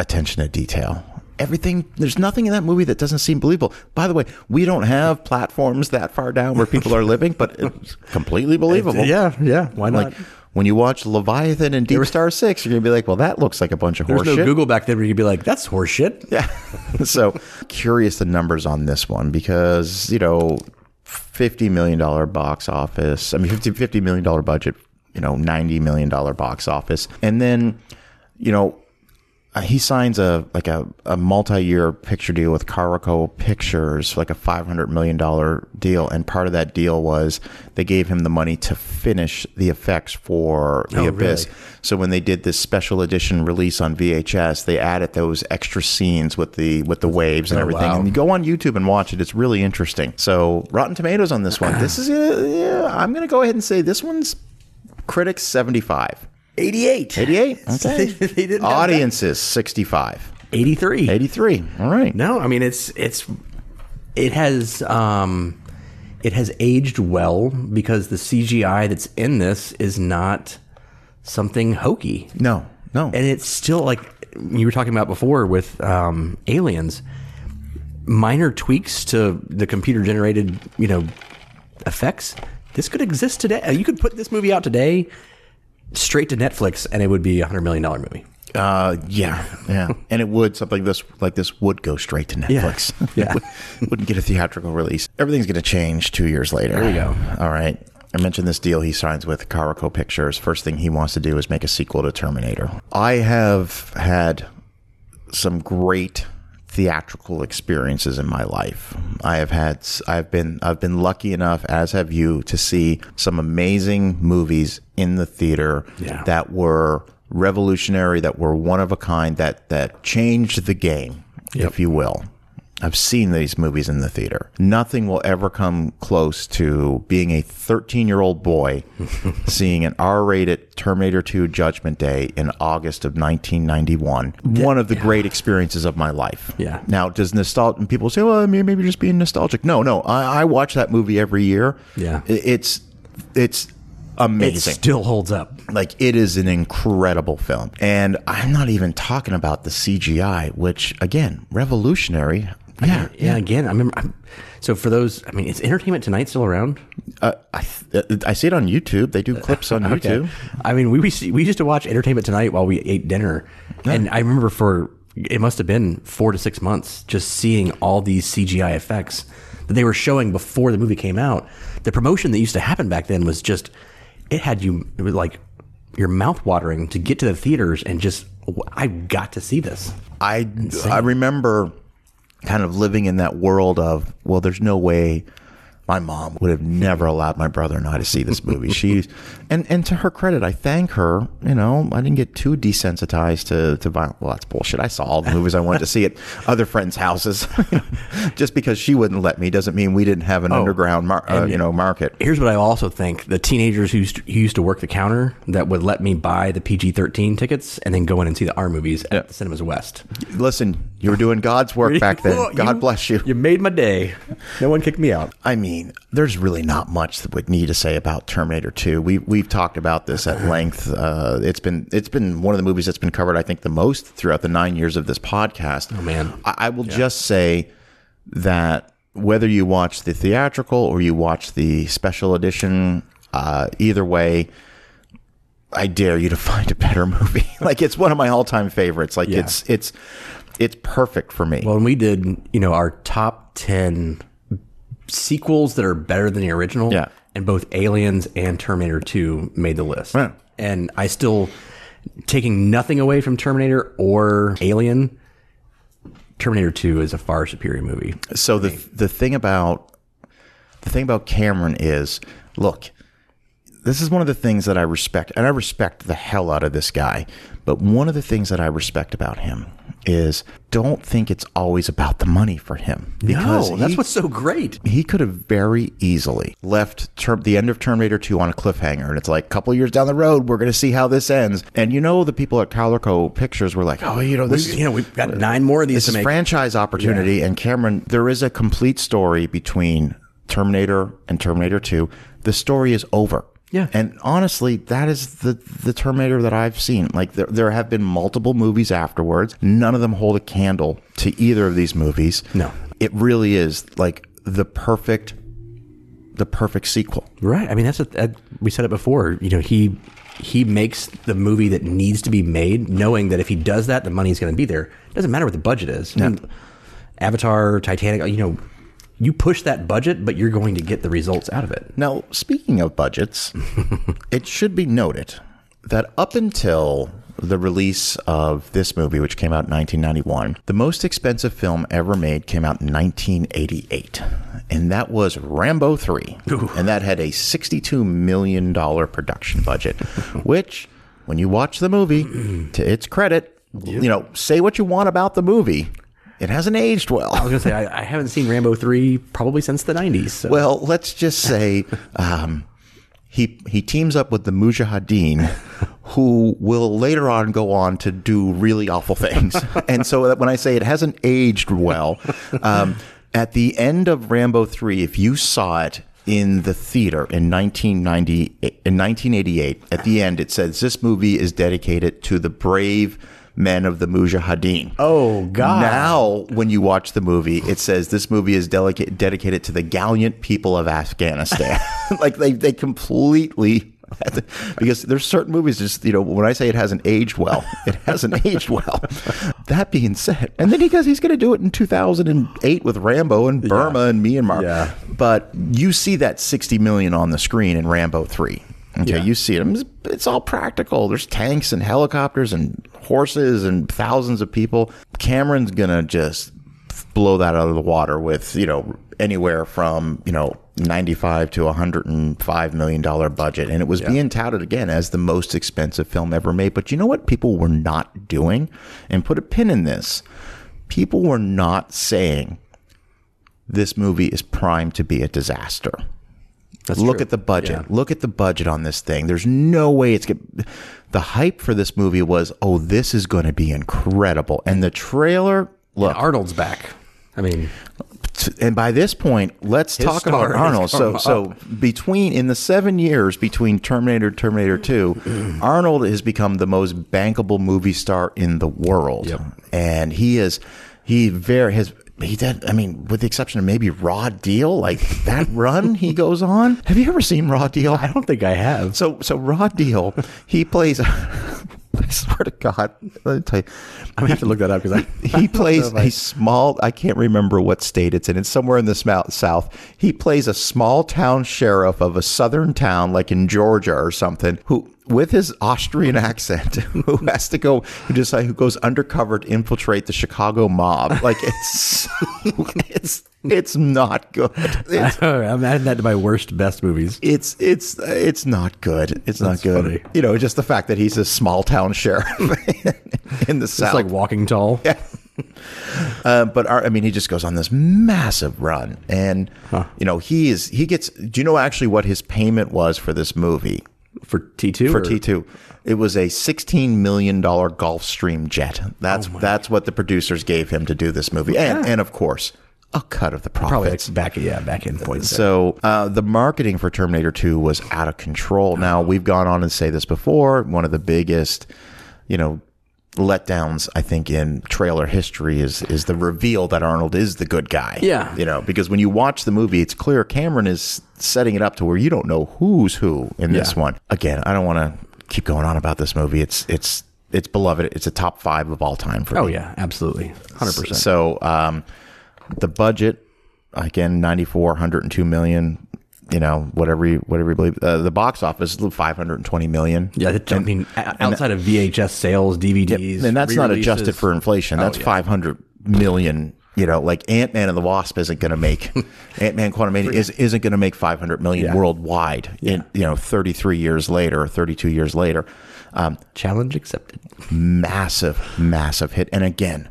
attention to detail. Everything there's nothing in that movie that doesn't seem believable. By the way, we don't have platforms that far down where people are living, but it's completely believable. Yeah, yeah. Why not? Like when you watch Leviathan and Deep Star Six, you're gonna be like, "Well, that looks like a bunch of There's horse no shit." Google back then where you'd be like, "That's horseshit." Yeah. so curious the numbers on this one because you know, fifty million dollar box office. I mean, 50, 50 million dollar budget. You know, ninety million dollar box office, and then you know. Uh, He signs a like a, a multi year picture deal with Carolco Pictures, like a five hundred million dollar deal, and part of that deal was they gave him the money to finish the effects for The Oh, Abyss. really? So when they did this special edition release on VHS, they added those extra scenes with the with the waves and Oh, everything. wow. And you go on YouTube and watch it; it's really interesting. So Rotten Tomatoes on this one, this is yeah. I'm going to go ahead and say this one's critics 75, 88. 88. Okay, They didn't audiences 65, 83. 83. All right. No, I mean it's it's it has um it has aged well because the CGI that's in this is not something hokey. No, no. And it's still like you were talking about before with um, aliens. Minor tweaks to the computer generated, you know, effects. This could exist today. You could put this movie out today, straight to Netflix, and it would be a hundred million dollar movie. Uh, yeah, yeah, and it would something this like this would go straight to Netflix. Yeah. Wouldn't get a theatrical release. Everything's going to change two years later. There we go. All right. I mentioned this deal he signs with Carolco Pictures. First thing he wants to do is make a sequel to Terminator. I have had some great theatrical experiences in my life. I have had I've been I've been lucky enough as have you to see some amazing movies in the theater Yeah. that were revolutionary that were one of a kind that that changed the game if you will. I've seen these movies in the theater. Nothing will ever come close to being a 13 year old boy seeing an R rated Terminator 2 Judgment Day in August of 1991. One of the great experiences of my life. Yeah. Now, does nostalgia, and people say, well, maybe just being nostalgic. No, no. I, I watch that movie every year. Yeah. It's, It's, it's, It Amazing still holds up. like it is an incredible film and i'm not even talking about the cgi which again revolutionary yeah Yeah, again, I remember. I'm, so for those, I mean, is Entertainment Tonight still around? uh, I, I see it on youtube they do clips on youtube I mean, we we, see, we used to watch Entertainment Tonight while we ate dinner, and I remember for it must have been four to six months just seeing all these CGI effects that they were showing before the movie came out. The promotion that used to happen back then was just it had you it was like your mouth watering to get to the theaters and just I got to see this. i i remember kind of living in that world of well there's no way my mom would have never allowed my brother and I to see this movie. She's and and to her credit, I thank her. You know, I didn't get too desensitized to to violence. Well, that's bullshit. I saw all the movies I wanted to see at other friends' houses. Just because she wouldn't let me doesn't mean we didn't have an underground, mar- uh, you know, market. Here's what I also think: the teenagers who used, who used to work the counter that would let me buy the PG-13 tickets and then go in and see the R movies at the Cinemas West. Listen, you were doing God's work back then. God bless you. You made my day. No one kicked me out. I mean, there's really not much that would need to say about Terminator 2. We we've talked about this at length. Uh, it's been it's been one of the movies that's been covered, I think, the most throughout the nine years of this podcast. Oh man. I, I will just say that whether you watch the theatrical or you watch the special edition, uh, either way. I dare you to find a better movie. like it's one of my all-time favorites. Like Yeah. it's it's it's perfect for me. Well, when we did, you know, our top ten sequels that are better than the original, Yeah. and both Aliens and Terminator Two made the list. Right. And I still taking nothing away from Terminator or Alien. Terminator Two is a far superior movie. So the the thing about the thing about Cameron is, look, this is one of the things that I respect, and I respect the hell out of this guy. But one of the things that I respect about him is don't think it's always about the money for him because no, that's he- what's so great. he could have very easily left term, the end of Terminator 2 on a cliffhanger. And it's like, a couple years down the road, we're going to see how this ends. And you know, the people at Carolco Pictures were like, oh, you know, this is you know, we've got nine more of these this to is make. franchise opportunity. And Cameron, there is a complete story between Terminator and Terminator 2. The story is over. Yeah. And honestly, that is the the Terminator that I've seen. Like there there have been multiple movies afterwards. None of them hold a candle to either of these movies. No. It really is like the perfect the perfect sequel. Right. I mean, that's a, that, we said it before. You know, he he makes the movie that needs to be made, knowing that if he does that, the money's going to be there. It doesn't matter what the budget is. I mean, Avatar, Titanic. You know, you push that budget, but you're going to get the results out of it. Now, speaking of budgets, it should be noted that up until the release of this movie, which came out in 1991, the most expensive film ever made came out in 1988. And that was Rambo 3. And that had a $62 million production budget, which, when you watch the movie, to its credit, you know, say what you want about the movie, it hasn't aged well. I was going to say I, I haven't seen Rambo three probably since the '90s. So. Well, let's just say um, he he teams up with the Mujahideen, who will later on go on to do really awful things. and so when I say it hasn't aged well, um, at the end of Rambo three, if you saw it in the theater in 1990 in 1988, at the end it says this movie is dedicated to the brave men of the Mujahideen. Oh, God. Now, when you watch the movie, it says this movie is delica- dedicated to the gallant people of Afghanistan. like they, they completely because there's certain movies just you know when I say it hasn't aged well, it hasn't aged well. That being said, and then he goes he's going to do it in 2008 with Rambo and Burma and Myanmar. Yeah. But you see that 60 million on the screen in Rambo 3. Okay, Yeah. you see it. It's, it's all practical. There's tanks and helicopters and horses and thousands of people. Cameron's gonna just blow that out of the water with you know anywhere from you know 95 to 105 million dollar budget and it was being touted again as the most expensive film ever made but you know what people were not doing and put a pin in this people were not saying this movie is primed to be a disaster That's Look true. at the budget. Yeah. Look at the budget on this thing. There's no way it's going The hype for this movie was, oh, this is going to be incredible. And the trailer, look, Arnold's back. I mean, and by this point, let's talk about Arnold. So, come so between in the seven years between Terminator, Terminator Two, Arnold has become the most bankable movie star in the world, Yep. and he is he very has. He did. I mean, with the exception of maybe Raw Deal, like that run he goes on. Have you ever seen Raw Deal? I don't think I have. So so Raw Deal, he plays. I swear to God, let me tell you, I'm gonna have to look that up because I he plays a small. I can't remember what state it's in. It's somewhere in the smou- south. He plays a small town sheriff of a southern town, like in Georgia or something, who. With his Austrian accent, who has to go, who decide who goes undercover to infiltrate the Chicago mob? Like it's, it's, it's not good. It's I'm adding that to my worst best movies. it's it's it's not good. It's not good. funny. You know, just the fact that he's a small town sheriff in the It's south. like Walking Tall. Uh, but our, I mean, he just goes on this massive run, and you know, he is he gets. Do you know actually what his payment was for this movie? For T2? For T two, it was a sixteen million dollar Gulfstream jet. That's Oh that's what the producers gave him to do this movie, and and of course, a cut of the Probably profits. like back, yeah, back in points. So uh, the marketing for Terminator 2 was out of control. Now we've gone on and say this before. One of the biggest, you know, letdowns I think in trailer history is is the reveal that Arnold is the good guy. Yeah. you know, because when you watch the movie, it's clear Cameron is setting it up to where you don't know who's who in this Yeah. one. Again, I don't want to keep going on about this movie. It's it's it's beloved. It's a top five of all time for oh, me. Oh yeah, absolutely. 100%. So um, the budget again 94 102 million you know whatever you whatever you believe uh, the box office 520 million yeah, that- I mean, outside of VHS sales, DVDs. and that's not adjusted for inflation that's Oh, yeah. 500 million you know like ant-man and the wasp isn't going to make ant-man quantumania is, isn't going to make 500 million Yeah. worldwide in you know 33 years later or 32 years later um, Challenge accepted. massive, massive hit. And again,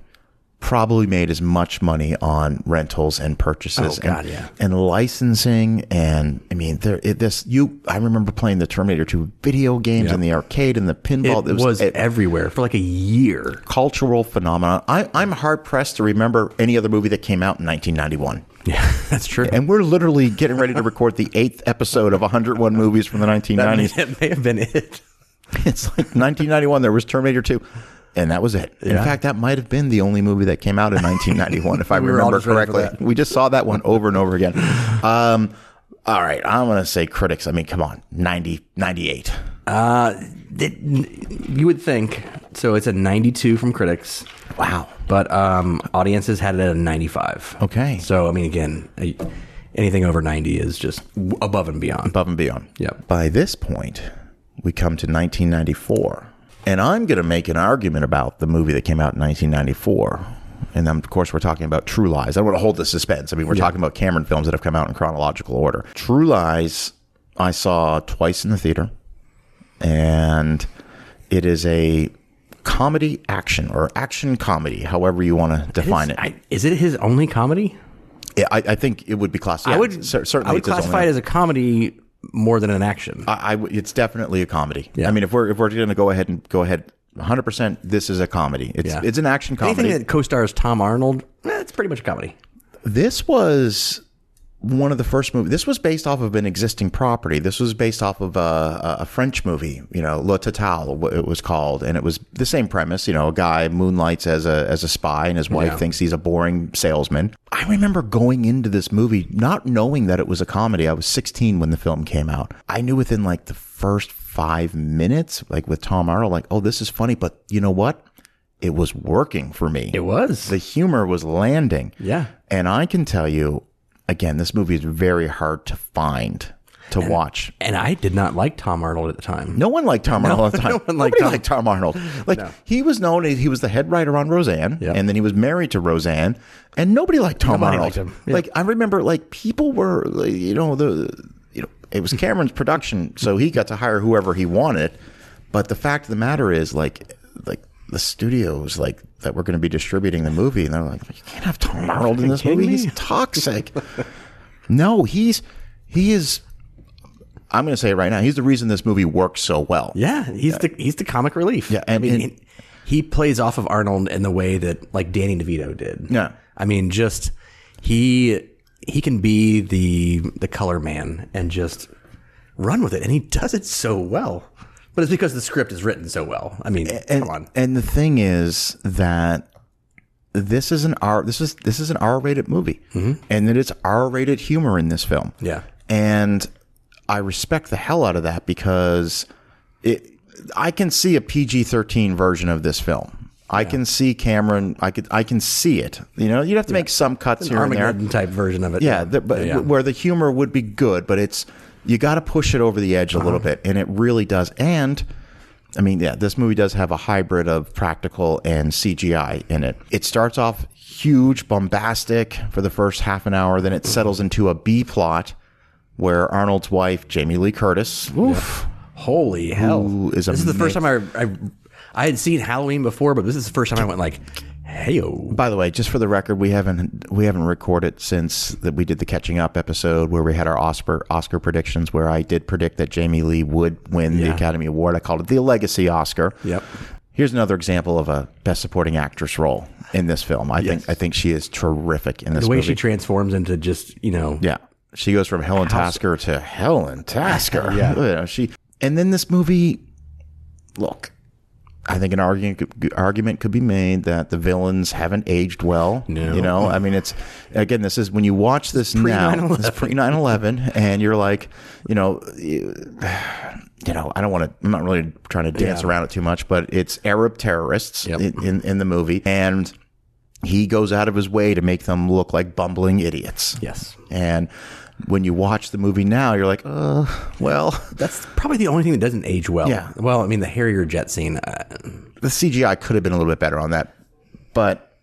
probably made as much money on rentals and purchases Oh, God, and, yeah. and licensing. And I mean, there, it, this, you, I remember playing the Terminator 2 video games Yeah. in the arcade and the pinball. It, was, everywhere for like a year. cultural phenomenon. I, I'm hard pressed to remember any other movie that came out in 1991. Yeah, that's true. And we're literally getting ready to record the eighth episode of 101 movies from the 1990s. That may have been it. It's like 1991. There was Terminator 2, and that was it. In Yeah. fact, that might have been the only movie that came out in 1991, if I We remember just ready for correctly. We just saw that one over and over again. Um, all right, I'm going to say critics. I mean, come on, 90, 98. Uh, it, you would think so. It's a 92 from critics, Wow. but um, audiences had it at a 95. Okay. So I mean, again, anything over 90 is just above and beyond. Above and beyond. Yep. By this point, we come to 1994. And I'm going to make an argument about the movie that came out in 1994. And then, of course, we're talking about True Lies. I don't want to hold the suspense. I mean, we're talking about Cameron films that have come out in chronological order. True Lies, I saw twice in the theater. And it is a comedy action or action comedy, however you want to define it. I, is it his only comedy? Yeah, I, I think it would be classified. I would cer- certainly I would it's his only- classify it as a comedy more than an action. I, I w- it's definitely a comedy. Yeah. I mean, if we're if we're going to go ahead and go ahead, 100, percent this is a comedy. It's Yeah. it's an action comedy. Anything that co-stars Tom Arnold, eh, it's pretty much a comedy. this was one of the first movies. This was based off of an existing property. This was based off of a, a French movie, you know, La Totale, what it was called, and it was the same premise. You know, a guy moonlights as a as a spy, and his wife Yeah. thinks he's a boring salesman. I remember going into this movie not knowing that it was a comedy. I was 16 when the film came out. I knew within like the first five minutes, like with Tom Arnold, like, oh, this is funny, but you know what? It was working for me. It was. the humor was landing. Yeah. And I can tell you, again, this movie is very hard to find to watch. and I did not like Tom Arnold at the time. No one liked Tom Arnold at the time. no one liked Nobody Tom- liked Tom Arnold. Like he was known as he was the head writer on Roseanne, Yeah. and then he was married to Roseanne, and nobody liked Tom Nobody Arnold. liked him. Yeah. Like I remember, like people were, like, you know, the you know, it was Cameron's production, so he got to hire whoever he wanted. But the fact of the matter is, like, like the studios, like that were going to be distributing the movie, and they're like, you can't have Tom Arnold in this movie. me? He's toxic. no, he's he is. I'm going to say it right now. He's the reason this movie works so well. Yeah, he's the he's the comic relief. Yeah, and- I mean, and- he, he plays off of Arnold in the way that like Danny DeVito did. Yeah. I mean, just he he can be the the color man and just run with it, and he does it so well. But it's because the script is written so well. I mean, and, come on. And the thing is that this is an R this is this is an R rated movie, and that it's R rated humor in this film. Mm-hmm. Yeah. and I respect the hell out of that because it. I can see a PG thirteen version of this film. I can see Cameron. I could. I can see it. You know, you'd have to make some cuts here and there. Armageddon type version of it. Yeah, the, but Yeah. where the humor would be good, but it's you got to push it over the edge a little Uh-huh. bit, and it really does. And I mean, yeah, this movie does have a hybrid of practical and CGI in it. It starts off huge, bombastic for the first half an hour, then it settles into a B plot where Arnold's wife, Jamie Lee Curtis, oof, Holy hell! Who is this is the first time. I, I I had seen Halloween before, but this is the first time I went like, "Hey yo!" By the way, just for the record, we haven't we haven't recorded since that we did the catching up episode where we had our Oscar Oscar predictions, where I did predict that Jamie Lee would win the Academy Award. I called it the Legacy Oscar. Yep. Here's another example of a Best Supporting Actress role in this film. I think I think she is terrific in this The way movie. she transforms into just you know yeah, she goes from Helen Tasker to Helen Tasker. Yeah. You know, she and then this movie. Look, I think an argument could, argument could be made that the villains haven't aged well. No. You know, I mean, it's again, this is when you watch this now, 9/11. it's pre 9 11, and you're like, you know, you, you know, I don't want to, I'm not really trying to dance Yeah. around it too much, but it's Arab terrorists Yep. in, in, in the movie. And he goes out of his way to make them look like bumbling idiots. yes. And when you watch the movie now, you're like, uh, well, That's probably the only thing that doesn't age well. Yeah. Well, I mean, the Harrier jet scene. Uh, the CGI could have been a little bit better on that, but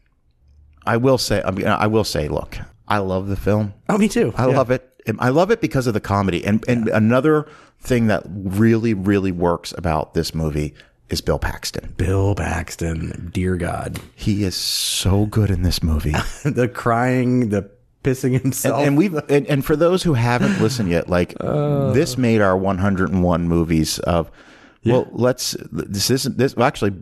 I will say, I mean, I will say, look, I love the film. oh, me too. I love it. I love it because of the comedy. And and another thing that really, really works about this movie is Bill Paxton. Bill Paxton. Dear God, He is so good in this movie. the crying, the pissing himself. and we've and, and for those who haven't listened yet, like uh. this made our 101 movies of. Well, let's. This isn't this. Well, actually,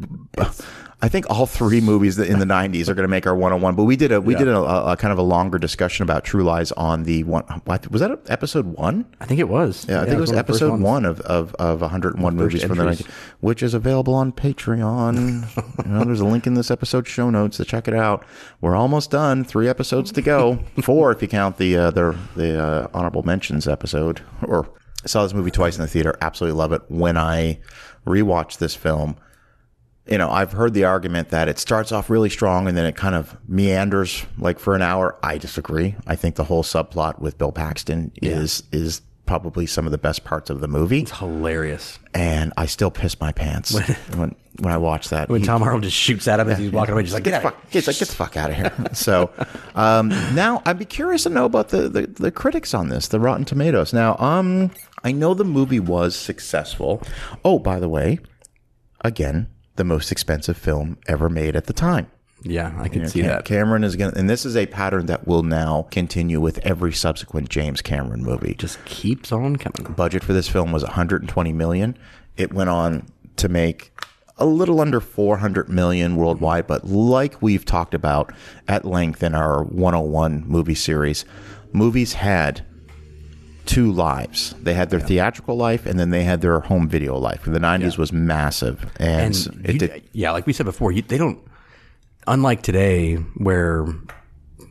I think all three movies that in the 90s are going to make our 101. But we did a we did a, a, a kind of a longer discussion about True Lies on the one. what- Was that episode one? I think it was. Yeah, I think it was the first episode one of, of, of 101 movies from the 90s, which is available on Patreon. you know, there's a link in this episode show notes to check it out. We're almost done. Three episodes to go. Four if you count the uh, the the uh, honorable mentions episode. Or I saw this movie twice in the theater. Absolutely love it. When I rewatched this film, you know, I've heard the argument that it starts off really strong and then it kind of meanders like for an hour. I disagree. I think the whole subplot with Bill Paxton is is probably some of the best parts of the movie. It's hilarious. And I still piss my pants when when I watch that. When He- Tom Arnold just shoots at him as he's walking away, just like, get out of here. fuck, get, like, get the fuck out of here. so um, now I'd be curious to know about the, the, the critics on this, the Rotten Tomatoes. Now, um, I know the movie was successful. Oh, by the way, again, the most expensive film ever made at the time. Yeah, I can see Cam- that. Cameron is going to, and this is a pattern that will now continue with every subsequent James Cameron movie. Just keeps on coming. budget for this film was 120 million. It went on to make a little under 400 million worldwide, but like we've talked about at length in our 101 movie series, movies had two lives. They had their theatrical life, and then they had their home video life. The '90s was massive, and, And it you- did. yeah, like we said before, you, they don't. Unlike today, where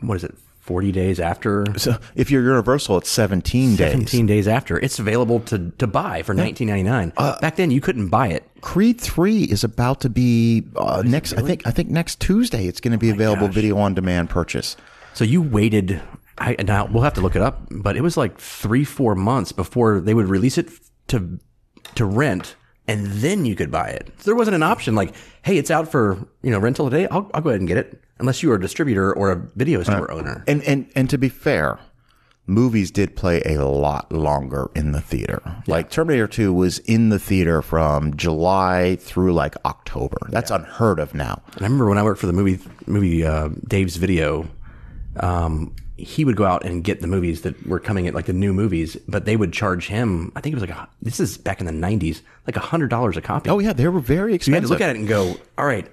what is it, forty days after, So if you're Universal, it's 17 days. seventeen days after, it's available to to buy for nineteen ninety nine. Uh, Back then, you couldn't buy it. Creed Three is about to be uh, next. I think. I think next Tuesday it's going to be available video on demand purchase. So you waited. I, now we'll have to look it up, but it was like three, four months before they would release it to to rent, and then you could buy it. So there wasn't an option like, "Hey, it's out for you know rental today. I'll, I'll go ahead and get it," unless you were a distributor or a video store owner. And and and to be fair, movies did play a lot longer in the theater. Like Terminator 2 was in the theater from July through like October. That's unheard of now. And I remember when I worked for the movie movie uh, Dave's Video, um, he would go out and get the movies that were coming in, like the new movies, but they would charge him. I think it was like a, this is back in the '90s, like a hundred dollars a copy. Oh yeah, they were very expensive. you had to look at it and go, "All right,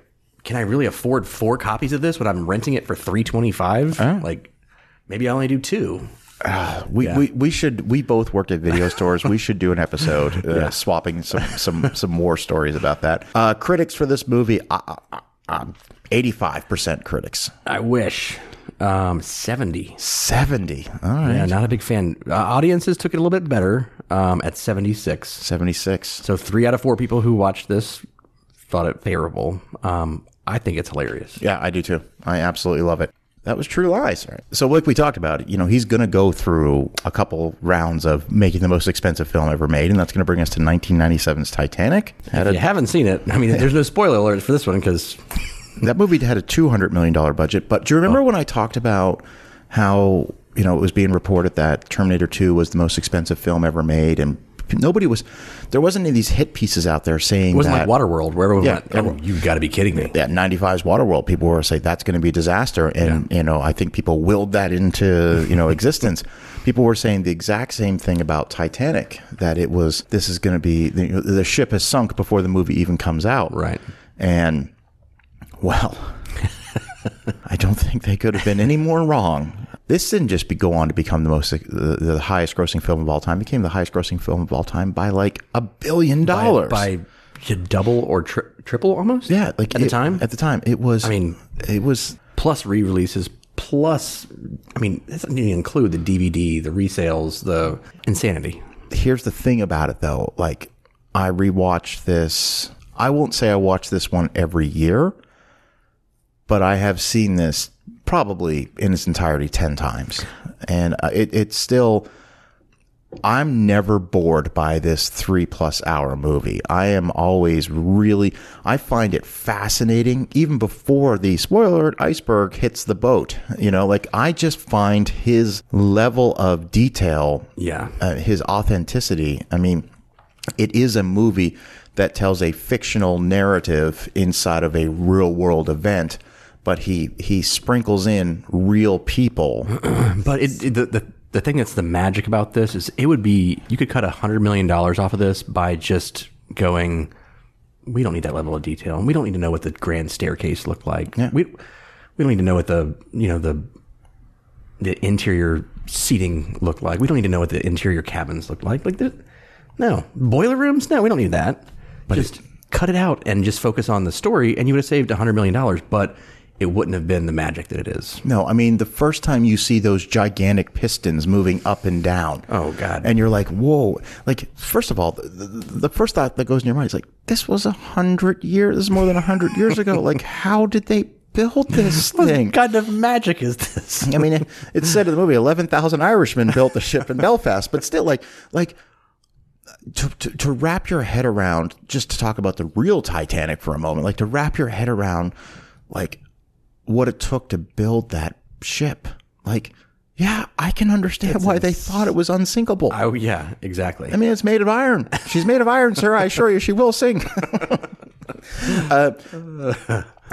can I really afford four copies of this when I'm renting it for three twenty five? Like, maybe I only do two. We, we we should we both worked at video stores. We should do an episode uh, swapping some some some more stories about that. Uh, critics for this movie, eighty five percent critics, I wish." Um, seventy. seventy. All right, Yeah, not a big fan. Uh, audiences took it a little bit better um, at seventy six. seventy six. So three out of four people who watched this thought it favorable. Um, I think it's hilarious. Yeah, I do too. I absolutely love it. That was True Lies. So, like we talked about, you know, he's going to go through a couple rounds of making the most expensive film ever made, and that's going to bring us to 1997's Titanic. Had If a, you haven't seen it, I mean, there's no spoiler alerts for this one because that movie had a 200 million dollar budget. But do you remember oh. when I talked about how you know it was being reported that Terminator 2 was the most expensive film ever made, and nobody was there wasn't any of these hit pieces out there saying it wasn't that like Waterworld where everyone Yeah, went, oh, you've got to be kidding me. yeah, 95's Waterworld, people were saying that's going to be a disaster. And, you know, I think people willed that into, you know, existence. people were saying the exact same thing about Titanic, that it was, this is going to be, the, the ship has sunk before the movie even comes out. Right. And, well, I don't think they could have been any more wrong. This didn't just be, go on to become the most, uh, the, the highest grossing film of all time. It became the highest grossing film of all time by like a billion dollars. By, by double or tri- triple almost? yeah, like at the time? At the time, it was. I mean, it was plus re releases, plus, I mean, that doesn't even include the DVD, the resales, the insanity. here's the thing about it though like i rewatched this i won't say i watch this one every year but i have seen this probably in its entirety 10 times and uh, it, it's still i'm never bored by this three plus hour movie i am always really i find it fascinating even before the spoiler alert iceberg hits the boat you know like i just find his level of detail Yeah. uh, his authenticity. I mean, it is a movie that tells a fictional narrative inside of a real world event, but he he sprinkles in real people. But it, it- the, the the thing that's the magic about this is it would be you could cut a hundred million dollars off of this by just going. We don't need that level of detail. We don't need to know what the grand staircase looked like. We we don't need to know what the you know the the interior seating looked like. We don't need to know what the interior cabins looked like. Like the, no boiler rooms. No, we don't need that. But just cut it out and just focus on the story, and you would have saved a hundred million dollars. But it wouldn't have been the magic that it is. No, I mean the first time you see those gigantic pistons moving up and down. Oh, God. And you're like, whoa! Like first of all, the, the, first thought that goes in your mind is like, this was a hundred years. This is more than a hundred years ago. Like, how did they build this thing? What kind of magic is this? I mean, it, it said in the movie, eleven thousand Irishmen built the ship in Belfast, but still, like, like to, to to wrap your head around. Just to talk about the real Titanic for a moment, like to wrap your head around, like what it took to build that ship. Like, yeah, I can understand why they thought it was unsinkable. Oh yeah, exactly. I mean, it's made of iron. She's made of iron, sir. I assure you, she will sink. uh,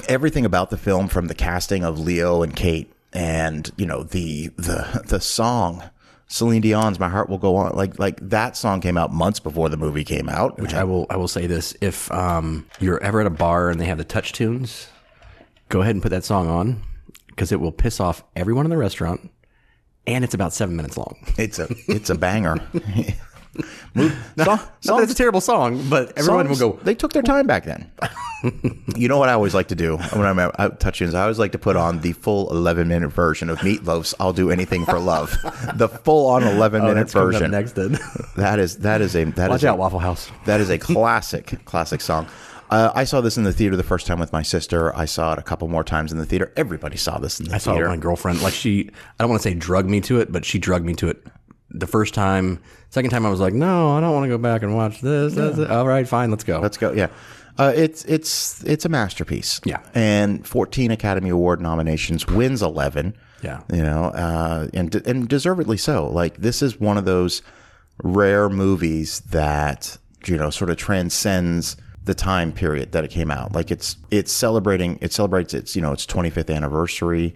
everything about the film, from the casting of Leo and Kate, and you know the the the song, Celine Dion's "My Heart Will Go On." Like like that song came out months before the movie came out. Which I will I will say this: if um, you're ever at a bar and they have the touch tunes, go ahead and put that song on because it will piss off everyone in the restaurant, and it's about seven minutes long. It's a it's a banger. Move, song, Not that it's a terrible song, but everyone songs, will go. They took their time back then. you know what I always like to do when I'm out- touching is I always like to put on the full 11 minute version of Meatloaf's "I'll Do Anything for Love." the full on 11 minute Oh, That's version. next. Then That is that is a that watch is a- out, Waffle House. that is a classic classic song. Uh, I saw this in the theater the first time with my sister. I saw it a couple more times in the theater. Everybody saw this in the I saw it with my girlfriend. Like she, I don't want to say drug me to it, but she drugged me to it. The first time, second time, I was like, no, I don't want to go back and watch this. That's. All right, fine, let's go. Let's go. Yeah. Uh, it's it's it's a masterpiece. Yeah. and 14 Academy Award nominations, wins 11. Yeah. you know, uh, and and deservedly so. Like this is one of those rare movies that you know sort of transcends the time period that it came out. Like it's it's celebrating it celebrates its you know its 25th anniversary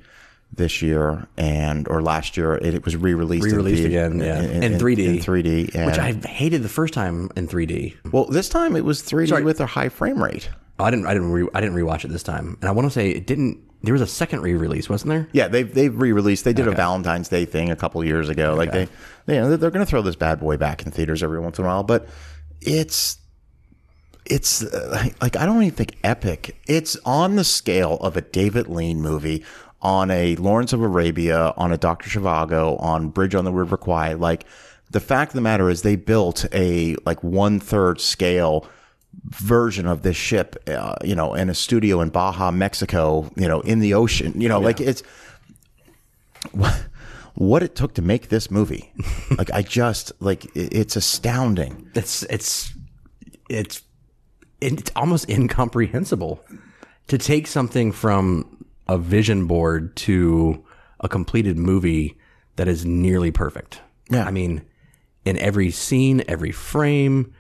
this year and or last year it, it was re-released Re-released the- again, yeah. in, In 3D. in 3D and, which I hated the first time in 3D. well this time it was 3D with a high frame rate oh, I didn't, I didn't, re, I didn't rewatch it this time, and I want to say it didn't. There was a second re-release, wasn't there? Yeah, they've they've re-released. They did a Valentine's Day thing a couple years ago. Like they, they, you know, they're going to throw this bad boy back in theaters every once in a while. But it's it's uh, like I don't even think epic. It's on the scale of a David Lean movie, on a Lawrence of Arabia, on a Doctor Zhivago, on Bridge on the River Kwai. Like the fact of the matter is, they built a like one third scale version of this ship, uh, you know, in a studio in Baja, Mexico, you know, in the ocean, you know, like it's what, what it took to make this movie. like I just like it's astounding. It's it's it's it's almost incomprehensible to take something from a vision board to a completed movie that is nearly perfect. Yeah. I mean, in every scene, every frame,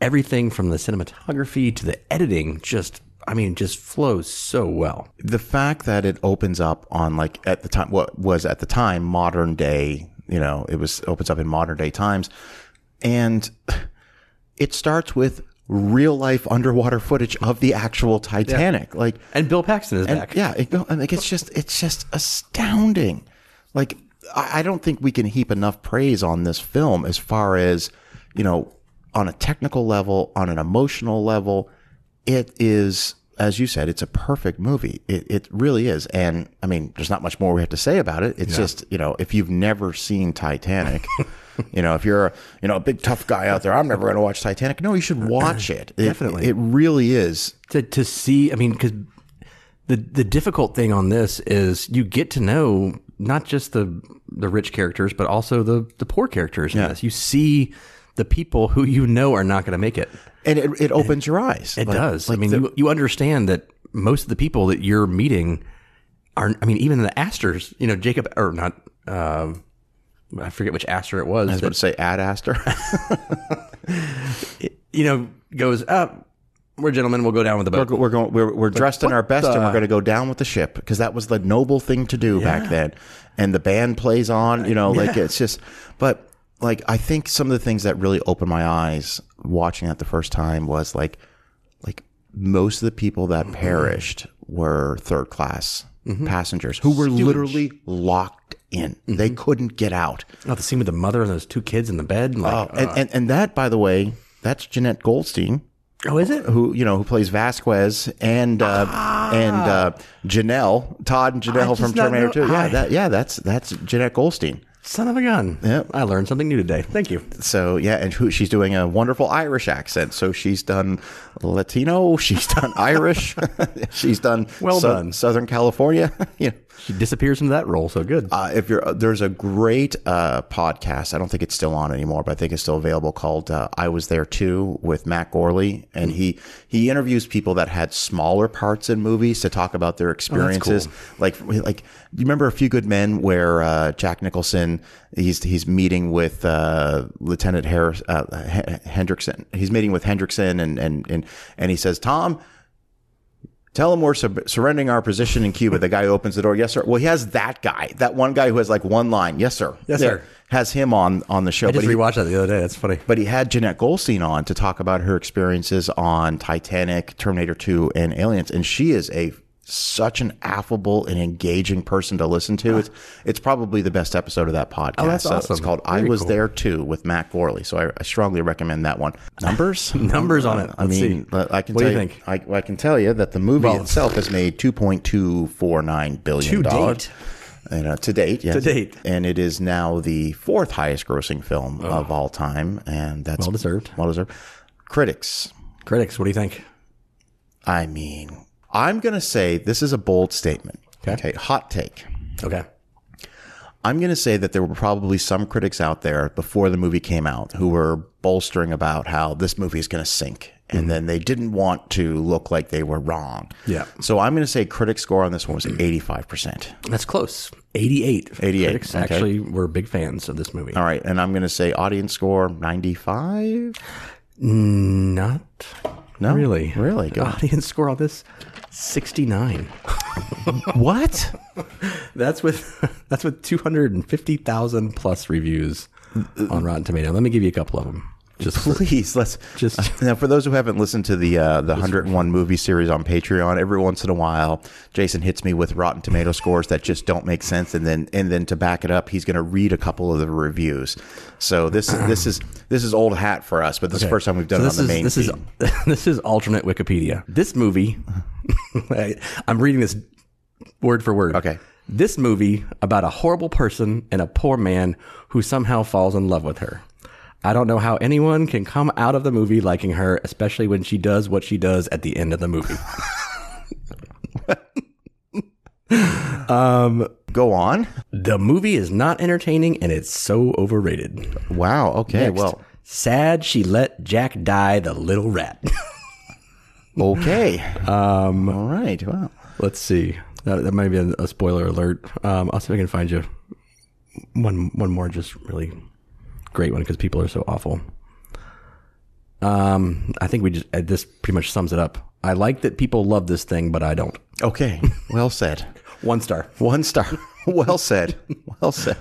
everything from the cinematography to the editing, just I mean, just flows so well. The fact that it opens up on like at the time what was at the time modern day, you know, it was opens up in modern day times and it starts with real life underwater footage of the actual Titanic. Like And Bill Paxton is back. Yeah, it like it's just it's just astounding. Like I, I don't think we can heap enough praise on this film as far as you know on a technical level, on an emotional level. It is, as you said, it's a perfect movie. It it really is. And I mean, there's not much more we have to say about it. It's just you know if you've never seen Titanic. You know, if you're a you know a big tough guy out there, I'm never going to watch Titanic. No, you should watch it. It- Definitely. it really is. to to see. I mean, because the the difficult thing on this is you get to know not just the the rich characters, but also the the poor characters in this. You see the people who you know are not going to make it. And it, it opens your eyes. It Like- does. like I mean, the- you you understand that most of the people that you're meeting are. I mean, even the Astors. You know, Jacob or not. Um, I forget which Astor it was. I was that- about to say Ad Astor. you know, goes up. we're gentlemen. We'll go down with the boat. we're going. We're, we're dressed in our best, and we're going to go down with the ship because that was the noble thing to do back then. And the band plays on. You know, like it's just. But like, I think some of the things that really opened my eyes watching that the first time was like, like most of the people that Mm-hmm. perished were third class passengers who were literally locked in. Mm-hmm. They couldn't get out. Oh, the scene with the mother and those two kids in the bed. Like, Oh, and, and and that, by the way, that's Jeanette Goldstein. oh, is it? who you know who plays Vasquez and uh, and uh, Janelle Todd and Janelle from Terminator Two. Yeah, I- that yeah that's that's Jeanette Goldstein. Son of a gun. Yep. I learned something new today. Thank you. So yeah, and who she's doing a wonderful Irish accent. So she's done Latino, she's done Irish, she's done Well done. Southern California. you know. She disappears into that role. So good. Uh, if you're there's a great uh, podcast. I don't think it's still on anymore, but I think it's still available. Called uh, "I Was There Too" with Matt Gourley, and he he interviews people that had smaller parts in movies to talk about their experiences. Like like you remember A Few Good Men, where uh, Jack Nicholson he's he's meeting with uh, Lieutenant Harris uh, H- Hendrickson. He's meeting with Hendrickson, and and and and he says, "Tom." Tell him we're sub- surrendering our position in Cuba. The guy who opens the door. Yes, sir. Well, he has that guy, that one guy who has like one line. Yes, sir. Yes, sir. Has him on on the show. I just but, he, rewatched that the other day. That's funny. but he had Jeanette Goldstein on to talk about her experiences on Titanic, Terminator 2, and Aliens. And she is a such an affable and engaging person to listen to. It's it's probably the best episode of that podcast. Oh, that's So awesome. It's called "I Was cool. There Too" with Matt Gourley. So I, I strongly recommend that one. Numbers, Numbers on it. I Let's mean, see. I can What do tell you think? I, I can tell you that the movie Well- itself has made two point two four nine billion To dollars. date. And, uh, to date, yes. To date. and it is now the fourth highest grossing film of all time, and that's Well deserved. Well deserved. Critics, Critics, what do you think? I mean, I'm going to say this is a bold statement. Okay. hot take. Okay. I'm going to say that there were probably some critics out there before the movie came out who were bolstering about how this movie is going to sink. And mm-hmm. then they didn't want to look like they were wrong. Yeah. So I'm going to say critic score on this one was 85%. That's close. 88. 88, Critics okay. actually were big fans of this movie. All right. And I'm going to say audience score 95. Not No. really. Really? Go. Audience score on this 69. What? That's with that's with 250,000 plus reviews on Rotten Tomato. Let me give you a couple of them. Just for- Please let's Just- now for those who haven't listened to the uh, the 101 movie series on Patreon. Every once in a while, Jason hits me with Rotten Tomato scores that just don't make sense, and then and then to back it up, he's going to read a couple of the reviews. So this this is this is old hat for us, but this is the first time we've done So it on the is main. this is this is alternate Wikipedia. This movie, I- I'm reading this word for word. Okay. This movie about a horrible person and a poor man who somehow falls in love with her. I don't know how anyone can come out of the movie liking her, especially when she does what she does at the end of the movie. um, Go on. the movie is not entertaining and it's so overrated. Wow. Okay. Next. Well. sad she let Jack die, the little rat. Okay. um. All right. Wow. Let's see. That, that might be a, a spoiler alert. Um, I'll see if I can find you one one more just really great one because people are so awful. Um, I think we just uh, this pretty much sums it up. I like that people love this thing, but I don't. Okay. Well said. One star. One star. well said. Well said.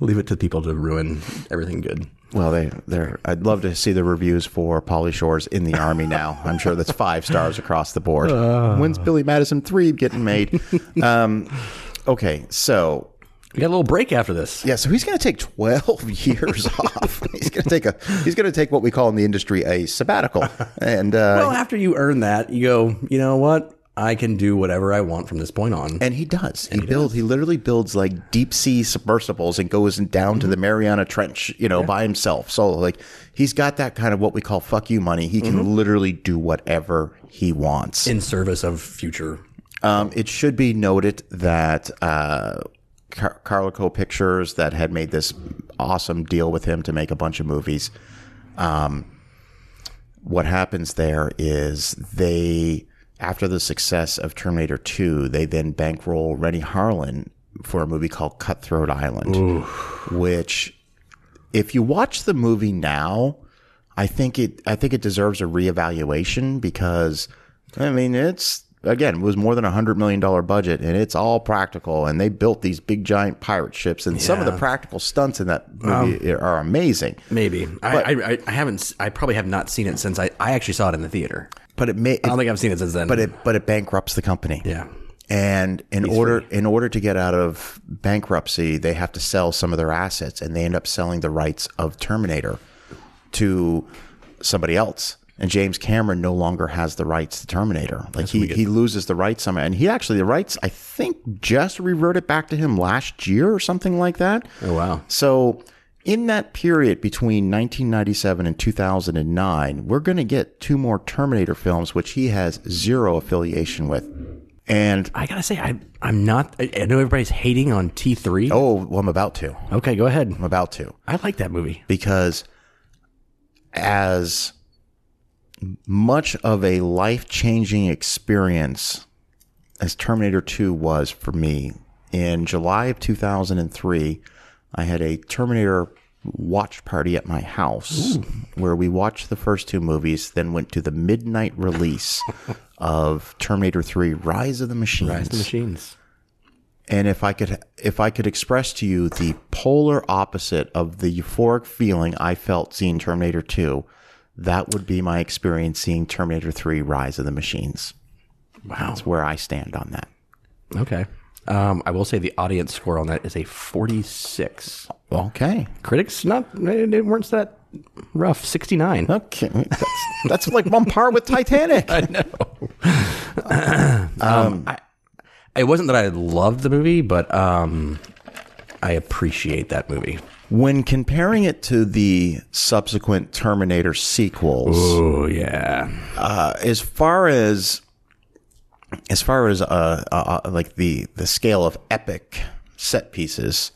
Leave it to people to ruin everything good. Well, they they're. I'd love to see the reviews for Pauly Shore's in the Army now. I'm sure that's five stars across the board. When's Billy Madison three getting made? Um, okay, so We got a little break after this. yeah, so he's going to take 12 years off. He's going to take a. He's going to take what we call in the industry a sabbatical, and uh, Well, after you earn that, you go. You know what? I can do whatever I want from this point on. And he does. He, builds. He literally builds like deep sea submersibles and goes down to the Mariana Trench, you know, by himself. So like he's got that kind of what we call "fuck you" money. He can literally do whatever he wants. in service of future. Um, it should be noted that uh, Car- Carolco Pictures that had made this awesome deal with him to make a bunch of movies. Um, what happens there is they, after the success of Terminator 2, they then bankroll Renny Harlin for a movie called Cutthroat Island, which, if you watch the movie now, I think it I think it deserves a reevaluation because I mean it's again it was more than a hundred million dollar budget and it's all practical and they built these big giant pirate ships and some of the practical stunts in that movie um, are amazing. Maybe I, I, I, I haven't. I probably have not seen it since I, I actually saw it in the theater. But it may I don't think I've seen it since then. but it but it bankrupts the company. yeah, And in order in order to get out of bankruptcy, they have to sell some of their assets, and they end up selling the rights of Terminator to somebody else. And James Cameron no longer has the rights to Terminator. Like he, he loses the rights somehow. And he actually the rights I think just reverted back to him last year or something like that. Oh, wow. So in that period between 1997 and 2009, we're going to get two more Terminator films, which he has zero affiliation with. And I gotta say I I'm not. I, I know everybody's hating on T three. oh, well, I'm about to. okay, go ahead. I'm about to. I like that movie. because as much of a life changing experience as Terminator 2 was for me, in July of 2003, I had a Terminator watch party at my house where we watched the first two movies, then went to the midnight release of Terminator 3 Rise of the Machines. Rise of the Machines. And if I could, if I could express to you the polar opposite of the euphoric feeling I felt seeing Terminator 2, that would be my experience seeing Terminator 3 Rise of the Machines. Wow. That's where I stand on that. Okay. Um, I will say the audience score on that is a 46. Okay. Critics not they they weren't that rough. 69. Okay. That's, that's like on par with Titanic. I know. um, I, it wasn't that I loved the movie, but um, I appreciate that movie. When comparing it to the subsequent Terminator sequels, Oh yeah, uh, as far as as far as uh, uh, uh, like the the scale of epic set pieces,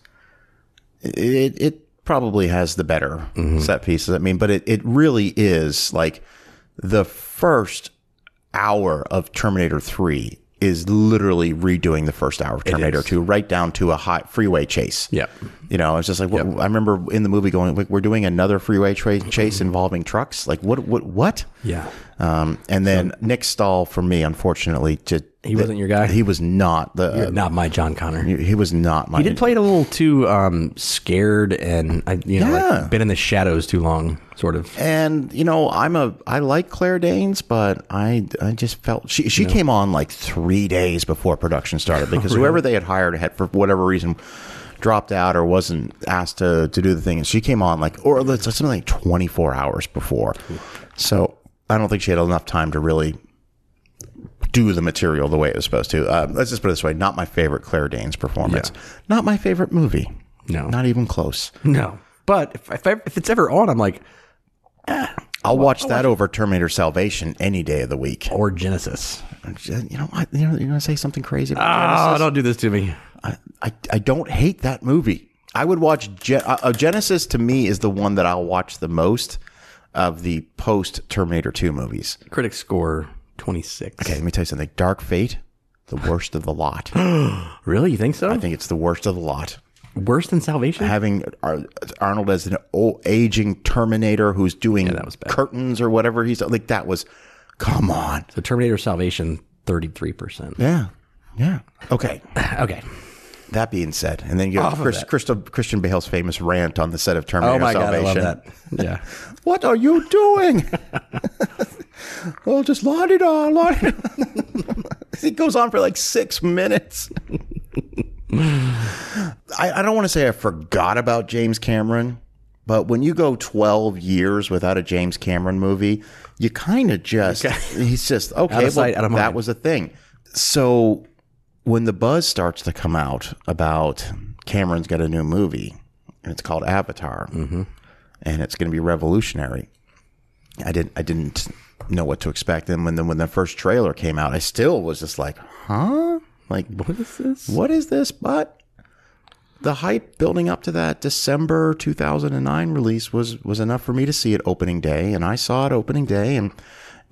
it it probably has the better set pieces. I mean, but it it really is like the first hour of Terminator Three is literally redoing the first hour of Terminator. Two, right down to a high freeway chase. Yeah. You know, it's just like what I remember in the movie going, like, we're doing another freeway tra- chase involving trucks. Like, what, what, what? yeah. Um, and then Nick Stahl, for me, unfortunately, just He wasn't your guy? He was not the. Not my John Connor. he, he was not my. He did play it a little too um, scared and I, you know, Yeah. like been in the shadows too long, sort of. and you know, I'm a I like Claire Danes, but I I just felt she she came on like three days before production started because whoever they had hired had for whatever reason dropped out or wasn't asked to to do the thing, and she came on like or something like 24 hours before. So I don't think she had enough time to really do the material the way it was supposed to. Uh, let's just put it this way: not my favorite Claire Danes performance, not my favorite movie. No. not even close. No, but if if, I, if it's ever on, I'm like, I'll watch that over Terminator Salvation any day of the week. or Genesis. You know what? You know, you're gonna say something crazy. About Oh, Genesis? don't do this to me. I, I, I don't hate that movie. I would watch Ge- uh, uh, Genesis. To me, is the one that I'll watch the most of the post Terminator Two movies. Critics score 26. Okay, let me tell you something. Dark Fate, the worst of the lot. Really? You think so? I think it's the worst of the lot. Worse than Salvation? Having Ar- Arnold as an old aging Terminator who's doing that was bad. curtains or whatever he's like. That was, come on. so Terminator Salvation, 33%. Yeah, yeah. Okay. Okay. That being said, and then you have Chris, Christian Bale's famous rant on the set of Terminator Oh my God, I love that. Yeah. What are you doing? oh, just la di da, la di It goes on for like six minutes. I, I don't want to say I forgot about James Cameron, but when you go 12 years without a James Cameron movie, you kind of just, he's just, okay, well, that mind. was a thing. So when the buzz starts to come out about Cameron's got a new movie, and it's called Avatar, mm-hmm. and it's going to be revolutionary. I didn't I didn't know what to expect, and when the when the first trailer came out, I still was just like, huh, like What is this? what is this? But the hype building up to that December 2009 release was was enough for me to see it opening day, and I saw it opening day, and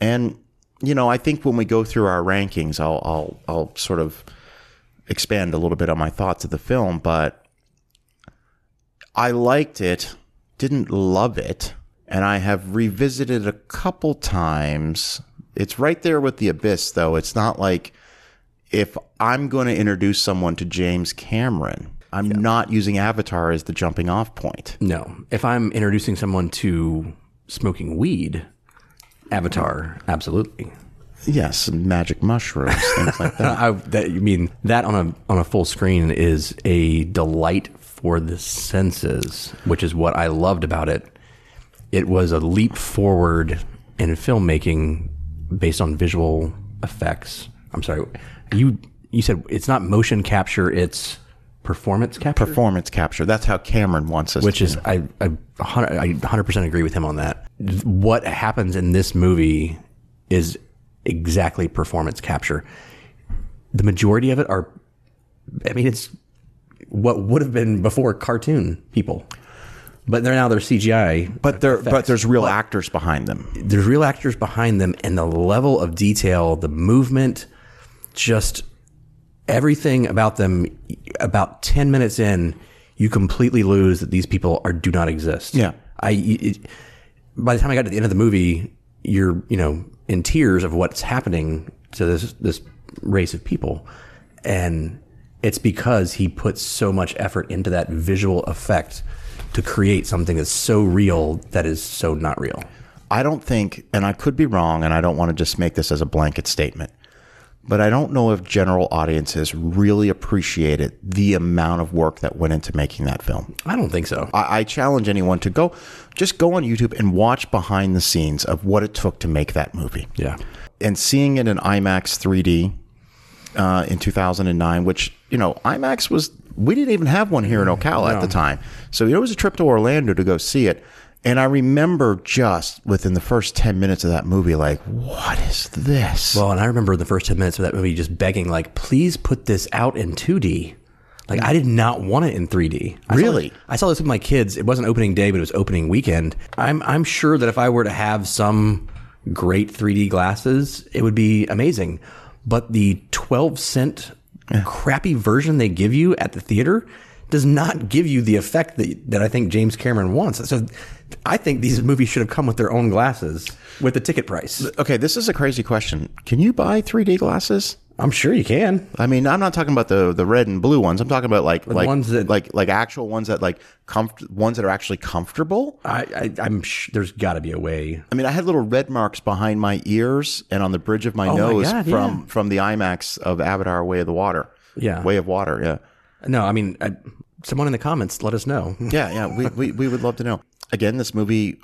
and you know I think when we go through our rankings, I'll I'll I'll sort of expand a little bit on my thoughts of the film, but I liked it, didn't love it, and I have revisited a couple times. It's right there with the abyss, though. It's not like if I'm going to introduce someone to James Cameron, I'm not using Avatar as the jumping off point. No. If I'm introducing someone to smoking weed, Avatar, absolutely. Yes, magic mushrooms, things like that. I, that, you mean that on a on a full screen is a delight for the senses, which is what I loved about it. It was a leap forward in filmmaking based on visual effects. I'm sorry, you you said it's not motion capture; it's performance capture. Performance capture. That's how Cameron wants us which to. is I I hundred- I 100% agree with him on that. What happens in this movie is exactly performance capture. The majority of it are I mean it's what would have been before cartoon people. But they're now they're CGI. but there, but there's real actors behind them. There's real actors behind them and the level of detail, the movement, just everything about them about 10 minutes in you completely lose that these people are do not exist. Yeah. I it, by the time I got to the end of the movie, you're, you know, in tears of what's happening to this this race of people. And it's because he puts so much effort into that visual effect to create something that's so real that is so not real. I don't think, and I could be wrong, and I don't want to just make this as a blanket statement, but I don't know if general audiences really appreciated the amount of work that went into making that film. I don't think so. I, I challenge anyone to go, just go on YouTube and watch behind the scenes of what it took to make that movie. Yeah. And seeing it in IMAX 3D uh, in 2009, which, you know, IMAX was, we didn't even have one here in Ocala at the time. So it was a trip to Orlando to go see it. And I remember just within the first 10 minutes of that movie, like, what is this? Well, and I remember the first 10 minutes of that movie just begging, like, please put this out in 2D. Like, I did not want it in 3D. I saw Really? this- I saw this with my kids. It wasn't opening day, but it was opening weekend. I'm, I'm sure that if I were to have some great 3D glasses, it would be amazing. But the 12 cent crappy version they give you at the theater does not give you the effect that, that I think James Cameron wants. So I think these movies should have come with their own glasses with the ticket price. okay, this is a crazy question. Can you buy 3D glasses? I'm sure you can. I mean, I'm not talking about the the red and blue ones. I'm talking about like like ones that- like like actual ones that like comf- ones that are actually comfortable. I, I I'm sh- there's got to be a way. I mean, I had little red marks behind my ears and on the bridge of my Oh my nose God, from yeah. from the IMAX of Avatar: Way of the Water. Yeah. Way of Water. Yeah, No, I mean, I, someone in the comments let us know. yeah, yeah. We, we we would love to know. Again, this movie,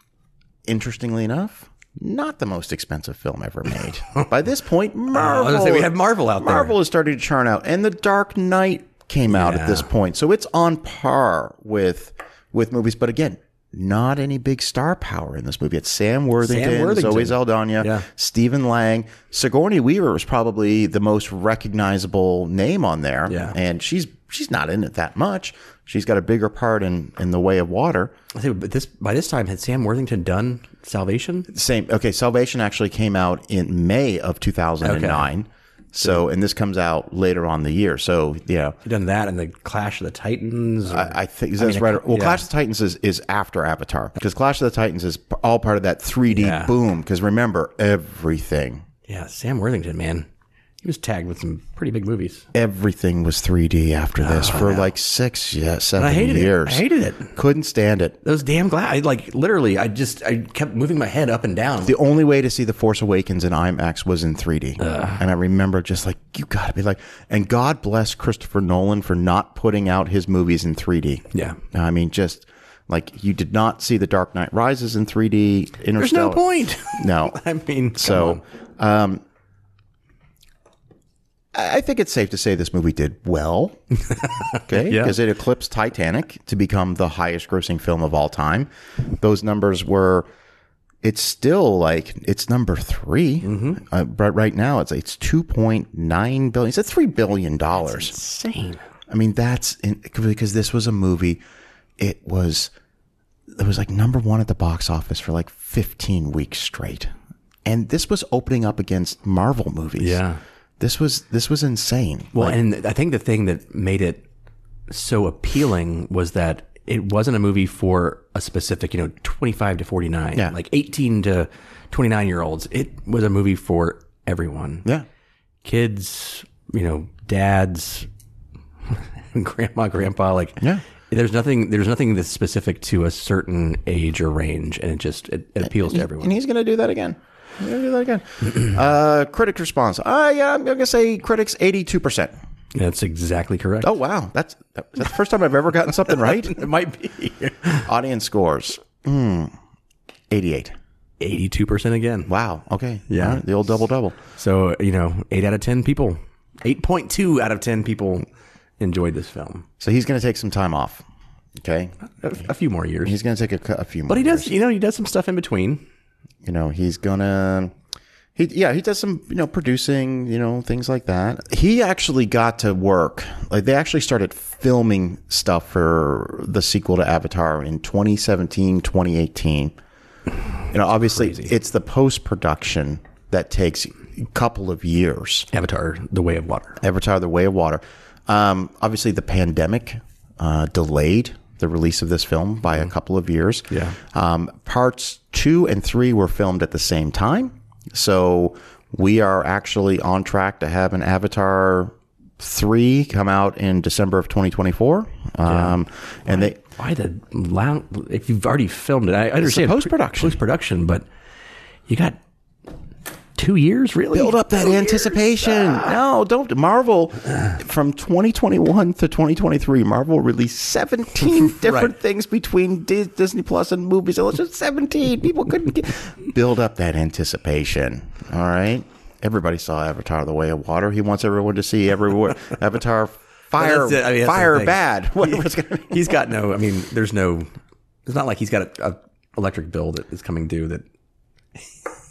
interestingly enough, not the most expensive film ever made. By this point, oh, Marvel. gonna say, we have Marvel out there. Marvel is starting to churn out, and The Dark Knight came out at this point, so it's on par with with movies. But again. Not any big star power in this movie. It's Sam Worthington, Worthington. Zoe Saldana, Yeah. Stephen Lang. Sigourney Weaver was probably the most recognizable name on there. Yeah. And she's she's not in it that much. She's got a bigger part in in the way of water. I think, but this by this time had Sam Worthington done Salvation? Same. Okay, Salvation actually came out in May of 2009. So, and this comes out later on the year. So, yeah, He done that and the Clash of the Titans. or- I, I think that's right. Well, yeah. Clash of the Titans is, is after Avatar because Clash of the Titans is all part of that 3D Yeah. boom. Because remember, everything, yeah, Sam Worthington, man, he was tagged with some pretty big movies. everything was 3D after this for like six, yeah, seven I hated years. it. I hated it. Couldn't stand it. Those damn glass. I, like literally, I just I kept moving my head up and down. The only way to see The Force Awakens in IMAX was in 3D. And I remember just like, you gotta be like, and God bless Christopher Nolan for not putting out his movies in 3D. Yeah. I mean, just like you did not see The Dark Knight Rises in 3D. There's no point. No. I mean, So, um, I think it's safe to say this movie did well. Okay. Yeah. Because it eclipsed Titanic to become the highest grossing film of all time. Those numbers were, it's still like, it's number 3 Mm-hmm. Uh, but right now it's, it's 2.9 billion. It's at $3 billion. insane. I mean, that's in, because this was a movie. It was it was like number one at the box office for like 15 weeks straight, and this was opening up against Marvel movies. Yeah. This was this was insane. Well, Like, and I think the thing that made it so appealing was that it wasn't a movie for a specific, you know, 25 to 49, Yeah. like 18 to 29 year olds. It was a movie for everyone. yeah, Kids, you know, dads, grandma, grandpa, like Yeah. There's nothing. There's nothing that's specific to a certain age or range, and it just it, it appeals to everyone. and he's going to do that again. He's going to do that again. uh, critic response. Uh, yeah, I'm going to say critics 82 percent. That's exactly correct. Oh wow, that's that's the first time I've ever gotten something right. it might be Audience scores. Hmm. 88. eighty-two percent again. Wow. Okay. Yeah. Right, The old double double. So you know, eight out of ten people, eight point two out of ten people enjoyed this film. So he's going to take some time off. Okay. A, a few more years, He's going to take a, a few more. but he does. You know, he does some stuff in between. You know, he's to. He, yeah, he does some, you know, producing, you know, things like that. He actually got to work. Like, they actually started filming stuff for the sequel to Avatar in 2017, 2018. You know, obviously, it's the post production that takes a couple of years. Avatar: The Way of Water. Avatar: The Way of Water. Um, obviously, the pandemic uh, delayed the release of this film by a couple of years. Yeah. Um, parts two and three were filmed at the same time, so we are actually on track to have an Avatar three come out in December of 2024. Um, and they Why the loud? If you've already filmed it, I understand post-production. post production, but you got two years, really? Build up that anticipation. Ah. No, don't. Marvel, from 2021 to 2023, Marvel released 17 different Right. things between Dis- Disney Plus and movies. It was just 17. People couldn't get. Build up that anticipation. All right. Everybody saw Avatar: The Way of Water. He wants everyone to see everywhere. Avatar, fire, it. I mean, fire, bad. Whatever it's gonna be. He's got no. I mean, there's no. It's not like he's got a, a electric bill that is coming due that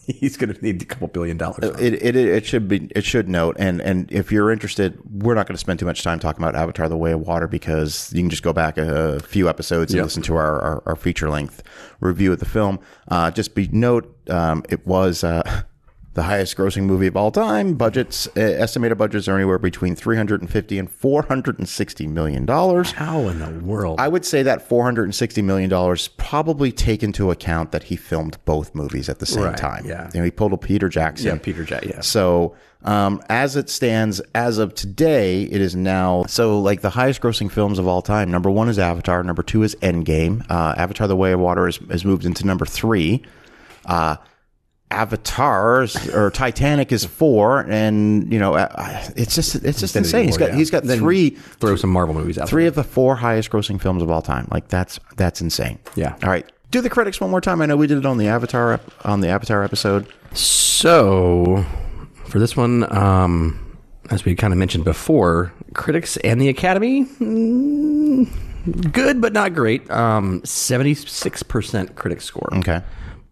he's going to need a couple billion dollars. It, it it should be it should note and and if you're interested, we're not going to spend too much time talking about Avatar: The Way of Water because you can just go back a, few episodes and Yep. listen to our, our, our feature length review of the film. Uh, just be note, um, it was uh, the highest grossing movie of all time. Budgets uh, estimated budgets are anywhere between 350 and 460 million dollars. How in the world? I would say that $460 million probably take into account that he filmed both movies at the same Right, time. yeah. You know, he pulled a Peter Jackson. yeah, Peter Jackson. Yeah. So, um, as it stands, as of today, it is now so like the highest grossing films of all time. Number one is Avatar. Number two is Endgame. Uh, Avatar: The Way of Water has, has moved into number three. Uh, Avatar is- or Titanic is four, and you know uh, it's just it's just insane. He's got yeah. he's got Then three Throw some Marvel movies out. three of the four highest grossing films of all time. Like that's that's insane. Yeah. All right. Do the critics one more time. I know we did it on the Avatar on the Avatar episode. So, for this one, um, as we kind of mentioned before, critics and the Academy, mm, good but not great. Um, Seventy-six percent critic score, Okay.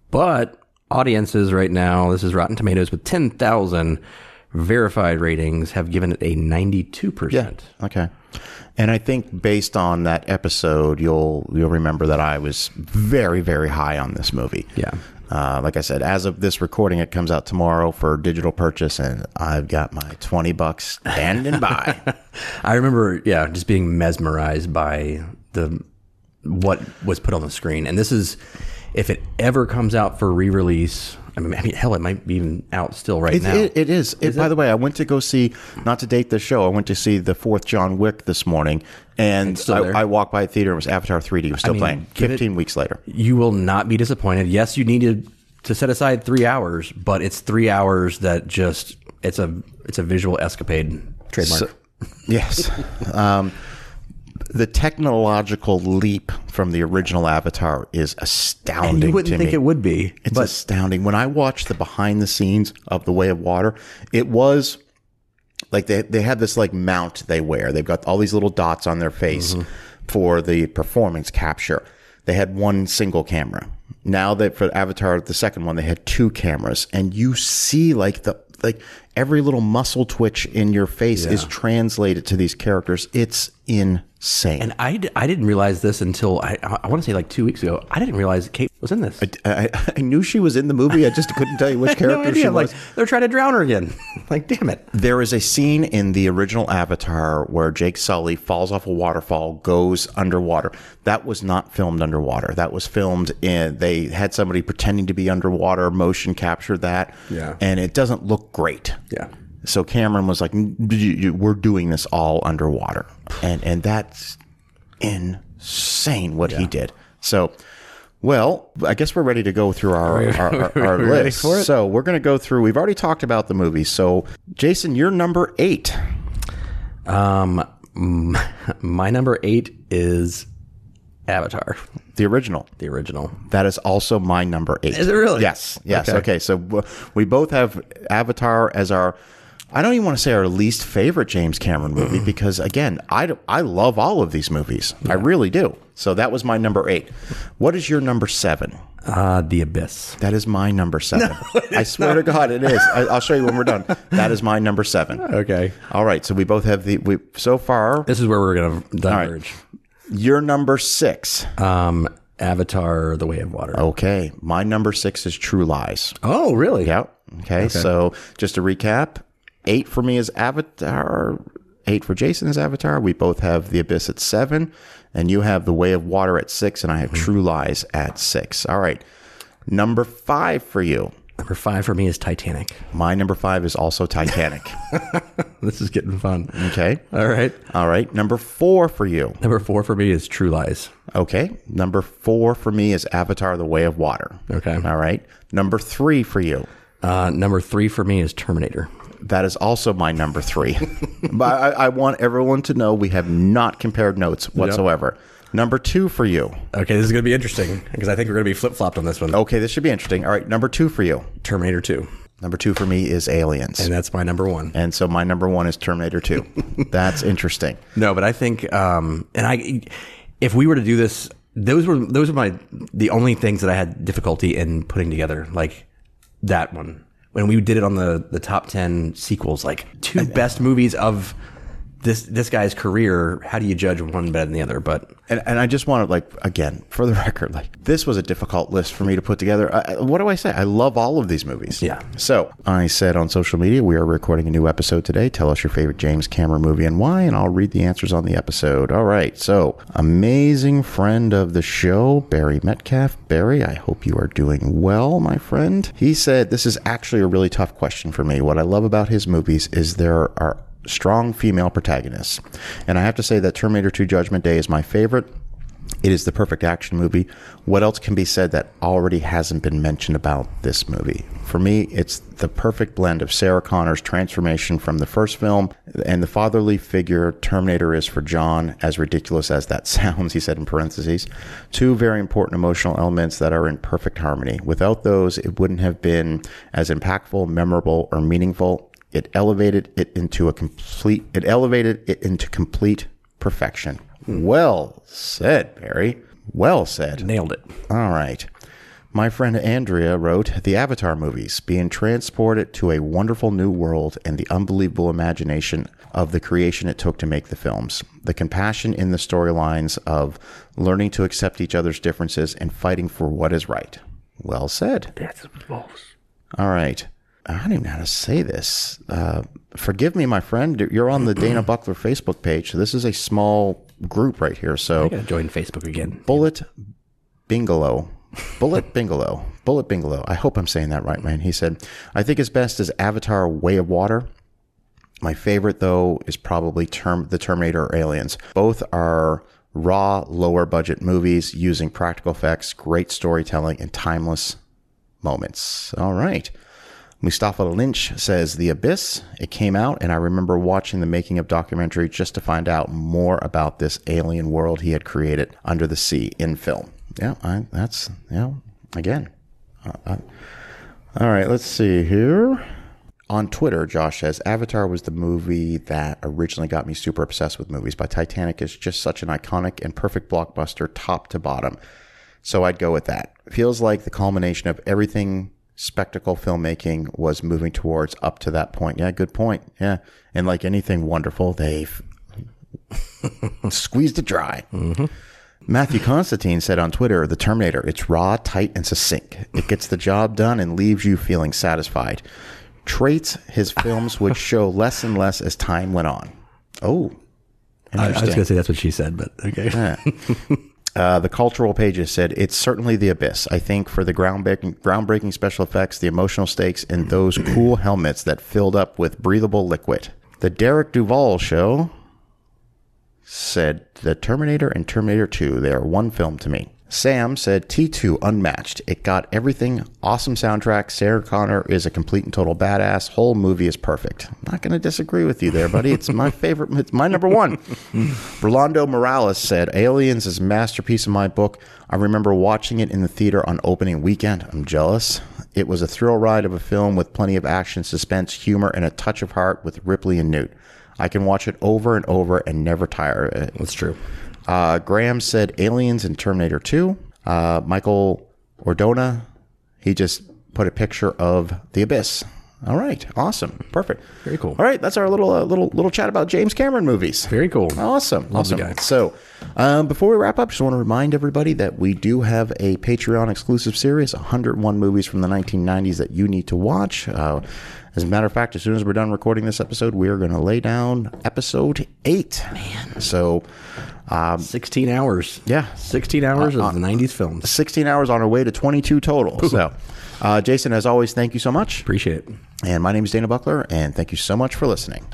but audiences right now, this is Rotten Tomatoes with ten thousand verified ratings, have given it a ninety-two percent. Yeah. Okay. And I think based on that episode, you'll you'll remember that I was very very high on this movie. Yeah. Uh, like I said, as of this recording, it comes out tomorrow for digital purchase, and I've got my twenty bucks standing by. I remember, yeah, just being mesmerized by the what was put on the screen. And this is, if it ever comes out for re-release, I mean, I mean hell, it might be even out still right It, now. it, it is. It, by the way, I went to go see, not to date the show, I went to see the fourth John Wick this morning, and? I, I walked by a theater. It was Avatar 3D. It was still mean, playing. give it- Fifteen weeks later. you will not be disappointed. Yes, you needed to set aside three hours, but it's three hours that just it's a it's a visual escapade trademark. So- yes. um, the technological leap from the original Avatar is astounding. and you wouldn't think me. it would be, It's but astounding. When I watched the behind the scenes of The Way of Water, it was like they they have this like mount they wear. They've got all these little dots on their face mm-hmm. for the performance capture. They had one single camera. Now that for Avatar, the second one, they had two cameras, and you see like the like every little muscle twitch in your face is translated to these characters. It's insane. and I, d- I didn't realize this until I I want to say like two weeks ago. I didn't realize Kate was in this. I, I knew she was in the movie. I just couldn't tell you which no character idea. she was. Like they're trying to drown her again. like damn it. There is a scene in the original Avatar where Jake Sully falls off a waterfall, goes underwater. That was not filmed underwater. That was filmed in, they had somebody pretending to be underwater, motion captured that. Yeah. And it doesn't look great. Yeah. So Cameron was like, "N- you- you- we're doing this all underwater. And, and that's insane what he did. So, well, I guess we're ready to go through our, our, our, our list. So we're going to go through, we've already talked about the movie. So Jason, you're number eight. Um, my number eight is Avatar, The original. the original. That is also my number eight. Is it really? Yes. Yes. Okay. Okay. So we both have Avatar as our. I don't even want to say our least favorite James Cameron movie because again, I I love all of these movies. I really do. So that was my number eight. What is your number seven? Uh, the Abyss. That is my number seven. I swear to God, it is. I, I'll show you when we're done. That is my number seven. Okay. All right. So we both have the. We so far. This is where we're gonna diverge. Your number six. Um, Avatar: The Way of Water. Okay. My number six is True Lies. Oh, really? Yeah. Okay. So just to recap, eight for me is Avatar. Eight for Jason is Avatar. We both have The Abyss at seven, and you have The Way of Water at six, and I have True Lies at six. All right. Number five for you. Number five for me is Titanic. My number five is also Titanic. This is getting fun. Okay. All right. All right. Number four for you. Number four for me is True Lies. Okay. Number four for me is Avatar: The Way of Water. Okay. All right. Number three for you. Uh, number three for me is Terminator. That is also my number three. but I, I want everyone to know we have not compared notes whatsoever. Number two for you. Okay, this is going to be interesting because I think we're going to be flip flopped on this one. Okay, this should be interesting. All right, number two for you. Terminator 2. Number two for me is Aliens. And that's my number one. And so my number one is Terminator 2. That's interesting. No, but I think, um, and I, if we were to do this, those were those were my the only things that I had difficulty in putting together, like that one. When we did it on the the top ten sequels, like two best movies of this this guy's career. How do you judge one better than the other? But And, and I just want to, like, again, for the record, like, this was a difficult list for me to put together. I, what do I say? I love all of these movies. Yeah. So I said on social media, we are recording a new episode today. Tell us your favorite James Cameron movie and why, and I'll read the answers on the episode. All right. So, amazing friend of the show, Barry Metcalf. Barry, I hope you are doing well, my friend. He said, This is actually a really tough question for me. What I love about his movies is there are strong female protagonists. And I have to say that Terminator 2 Judgment Day is my favorite. It is the perfect action movie. What else can be said that already hasn't been mentioned about this movie? For me, it's the perfect blend of Sarah Connor's transformation from the first film and the fatherly figure Terminator is for John, as ridiculous as that sounds, he said in parentheses. Two very important emotional elements that are in perfect harmony. Without those, it wouldn't have been as impactful, memorable, or meaningful. It elevated it into a complete, it elevated it into complete perfection. Well said, Barry. Well said. nailed it. All right. My friend Andrea wrote The Avatar movies, being transported to a wonderful new world and the unbelievable imagination of the creation it took to make the films. The compassion in the storylines of learning to accept each other's differences and fighting for what is right. Well said. That's false. All right. I don't even know how to say this. Uh, forgive me, my friend. You're on the Dana Buckler Facebook page. So this is a small group right here. So I gotta join Facebook again. Bullet Bingalow. Bullet Bingalow. Bullet Bingalow. I hope I'm saying that right, man. He said, I think his best is Avatar Way of Water. My favorite, though, is probably term, The Terminator or Aliens. Both are raw, lower budget movies using practical effects, great storytelling, and timeless moments. All right. Mustafa Lynch says The Abyss. It came out, and I remember watching the making of documentary just to find out more about this alien world he had created under the sea in film. Yeah, I, that's, know, again. Uh, uh, all right, let's see here. On Twitter, Josh says Avatar was the movie that originally got me super obsessed with movies, but Titanic is just such an iconic and perfect blockbuster top to bottom. So I'd go with that. Feels like the culmination of everything spectacle filmmaking was moving towards up to that point. Yeah, good point. Yeah. And like anything wonderful, they've squeezed it dry. Mm-hmm. Matthew Constantine said on Twitter, The Terminator, it's raw, tight, and succinct. It gets the job done and leaves you feeling satisfied. Traits his films would show less and less as time went on. Oh, I, I was gonna say that's what she said, but okay. Uh, the cultural pages said it's certainly the abyss. I think for the groundbreaking, groundbreaking special effects, the emotional stakes, and those cool helmets that filled up with breathable liquid. The Derek Duvall show said the Terminator and Terminator 2, they are one film to me. Sam said T2 unmatched. It got everything. Awesome soundtrack. Sarah Connor is a complete and total badass. Whole movie is perfect. I'm not going to disagree with you there, buddy. It's my favorite. It's my number one. Rolando Morales said Aliens is a masterpiece in my book. I remember watching it in the theater on opening weekend. I'm jealous. It was a thrill ride of a film with plenty of action, suspense, humor, and a touch of heart with Ripley and Newt. I can watch it over and over and never tire of it. That's true. Uh, Graham said Aliens and Terminator 2. Uh, Michael Ordona, he just put a picture of The Abyss. All right, awesome, perfect, Very cool. All right, that's our little uh, little little chat about James Cameron movies. Very cool. Awesome. Love awesome. guy. So, um, before we wrap up, just want to remind everybody that we do have a Patreon exclusive series 101 movies from the 1990s that you need to watch. Uh, as a matter of fact, as soon as we're done recording this episode, we are going to lay down episode eight. Man. So, um, 16 hours. Yeah. 16 hours of the 90s films. 16 hours on our way to 22 total. So, uh, Jason, as always, thank you so much. Appreciate it. And my name is Dana Buckler, and thank you so much for listening.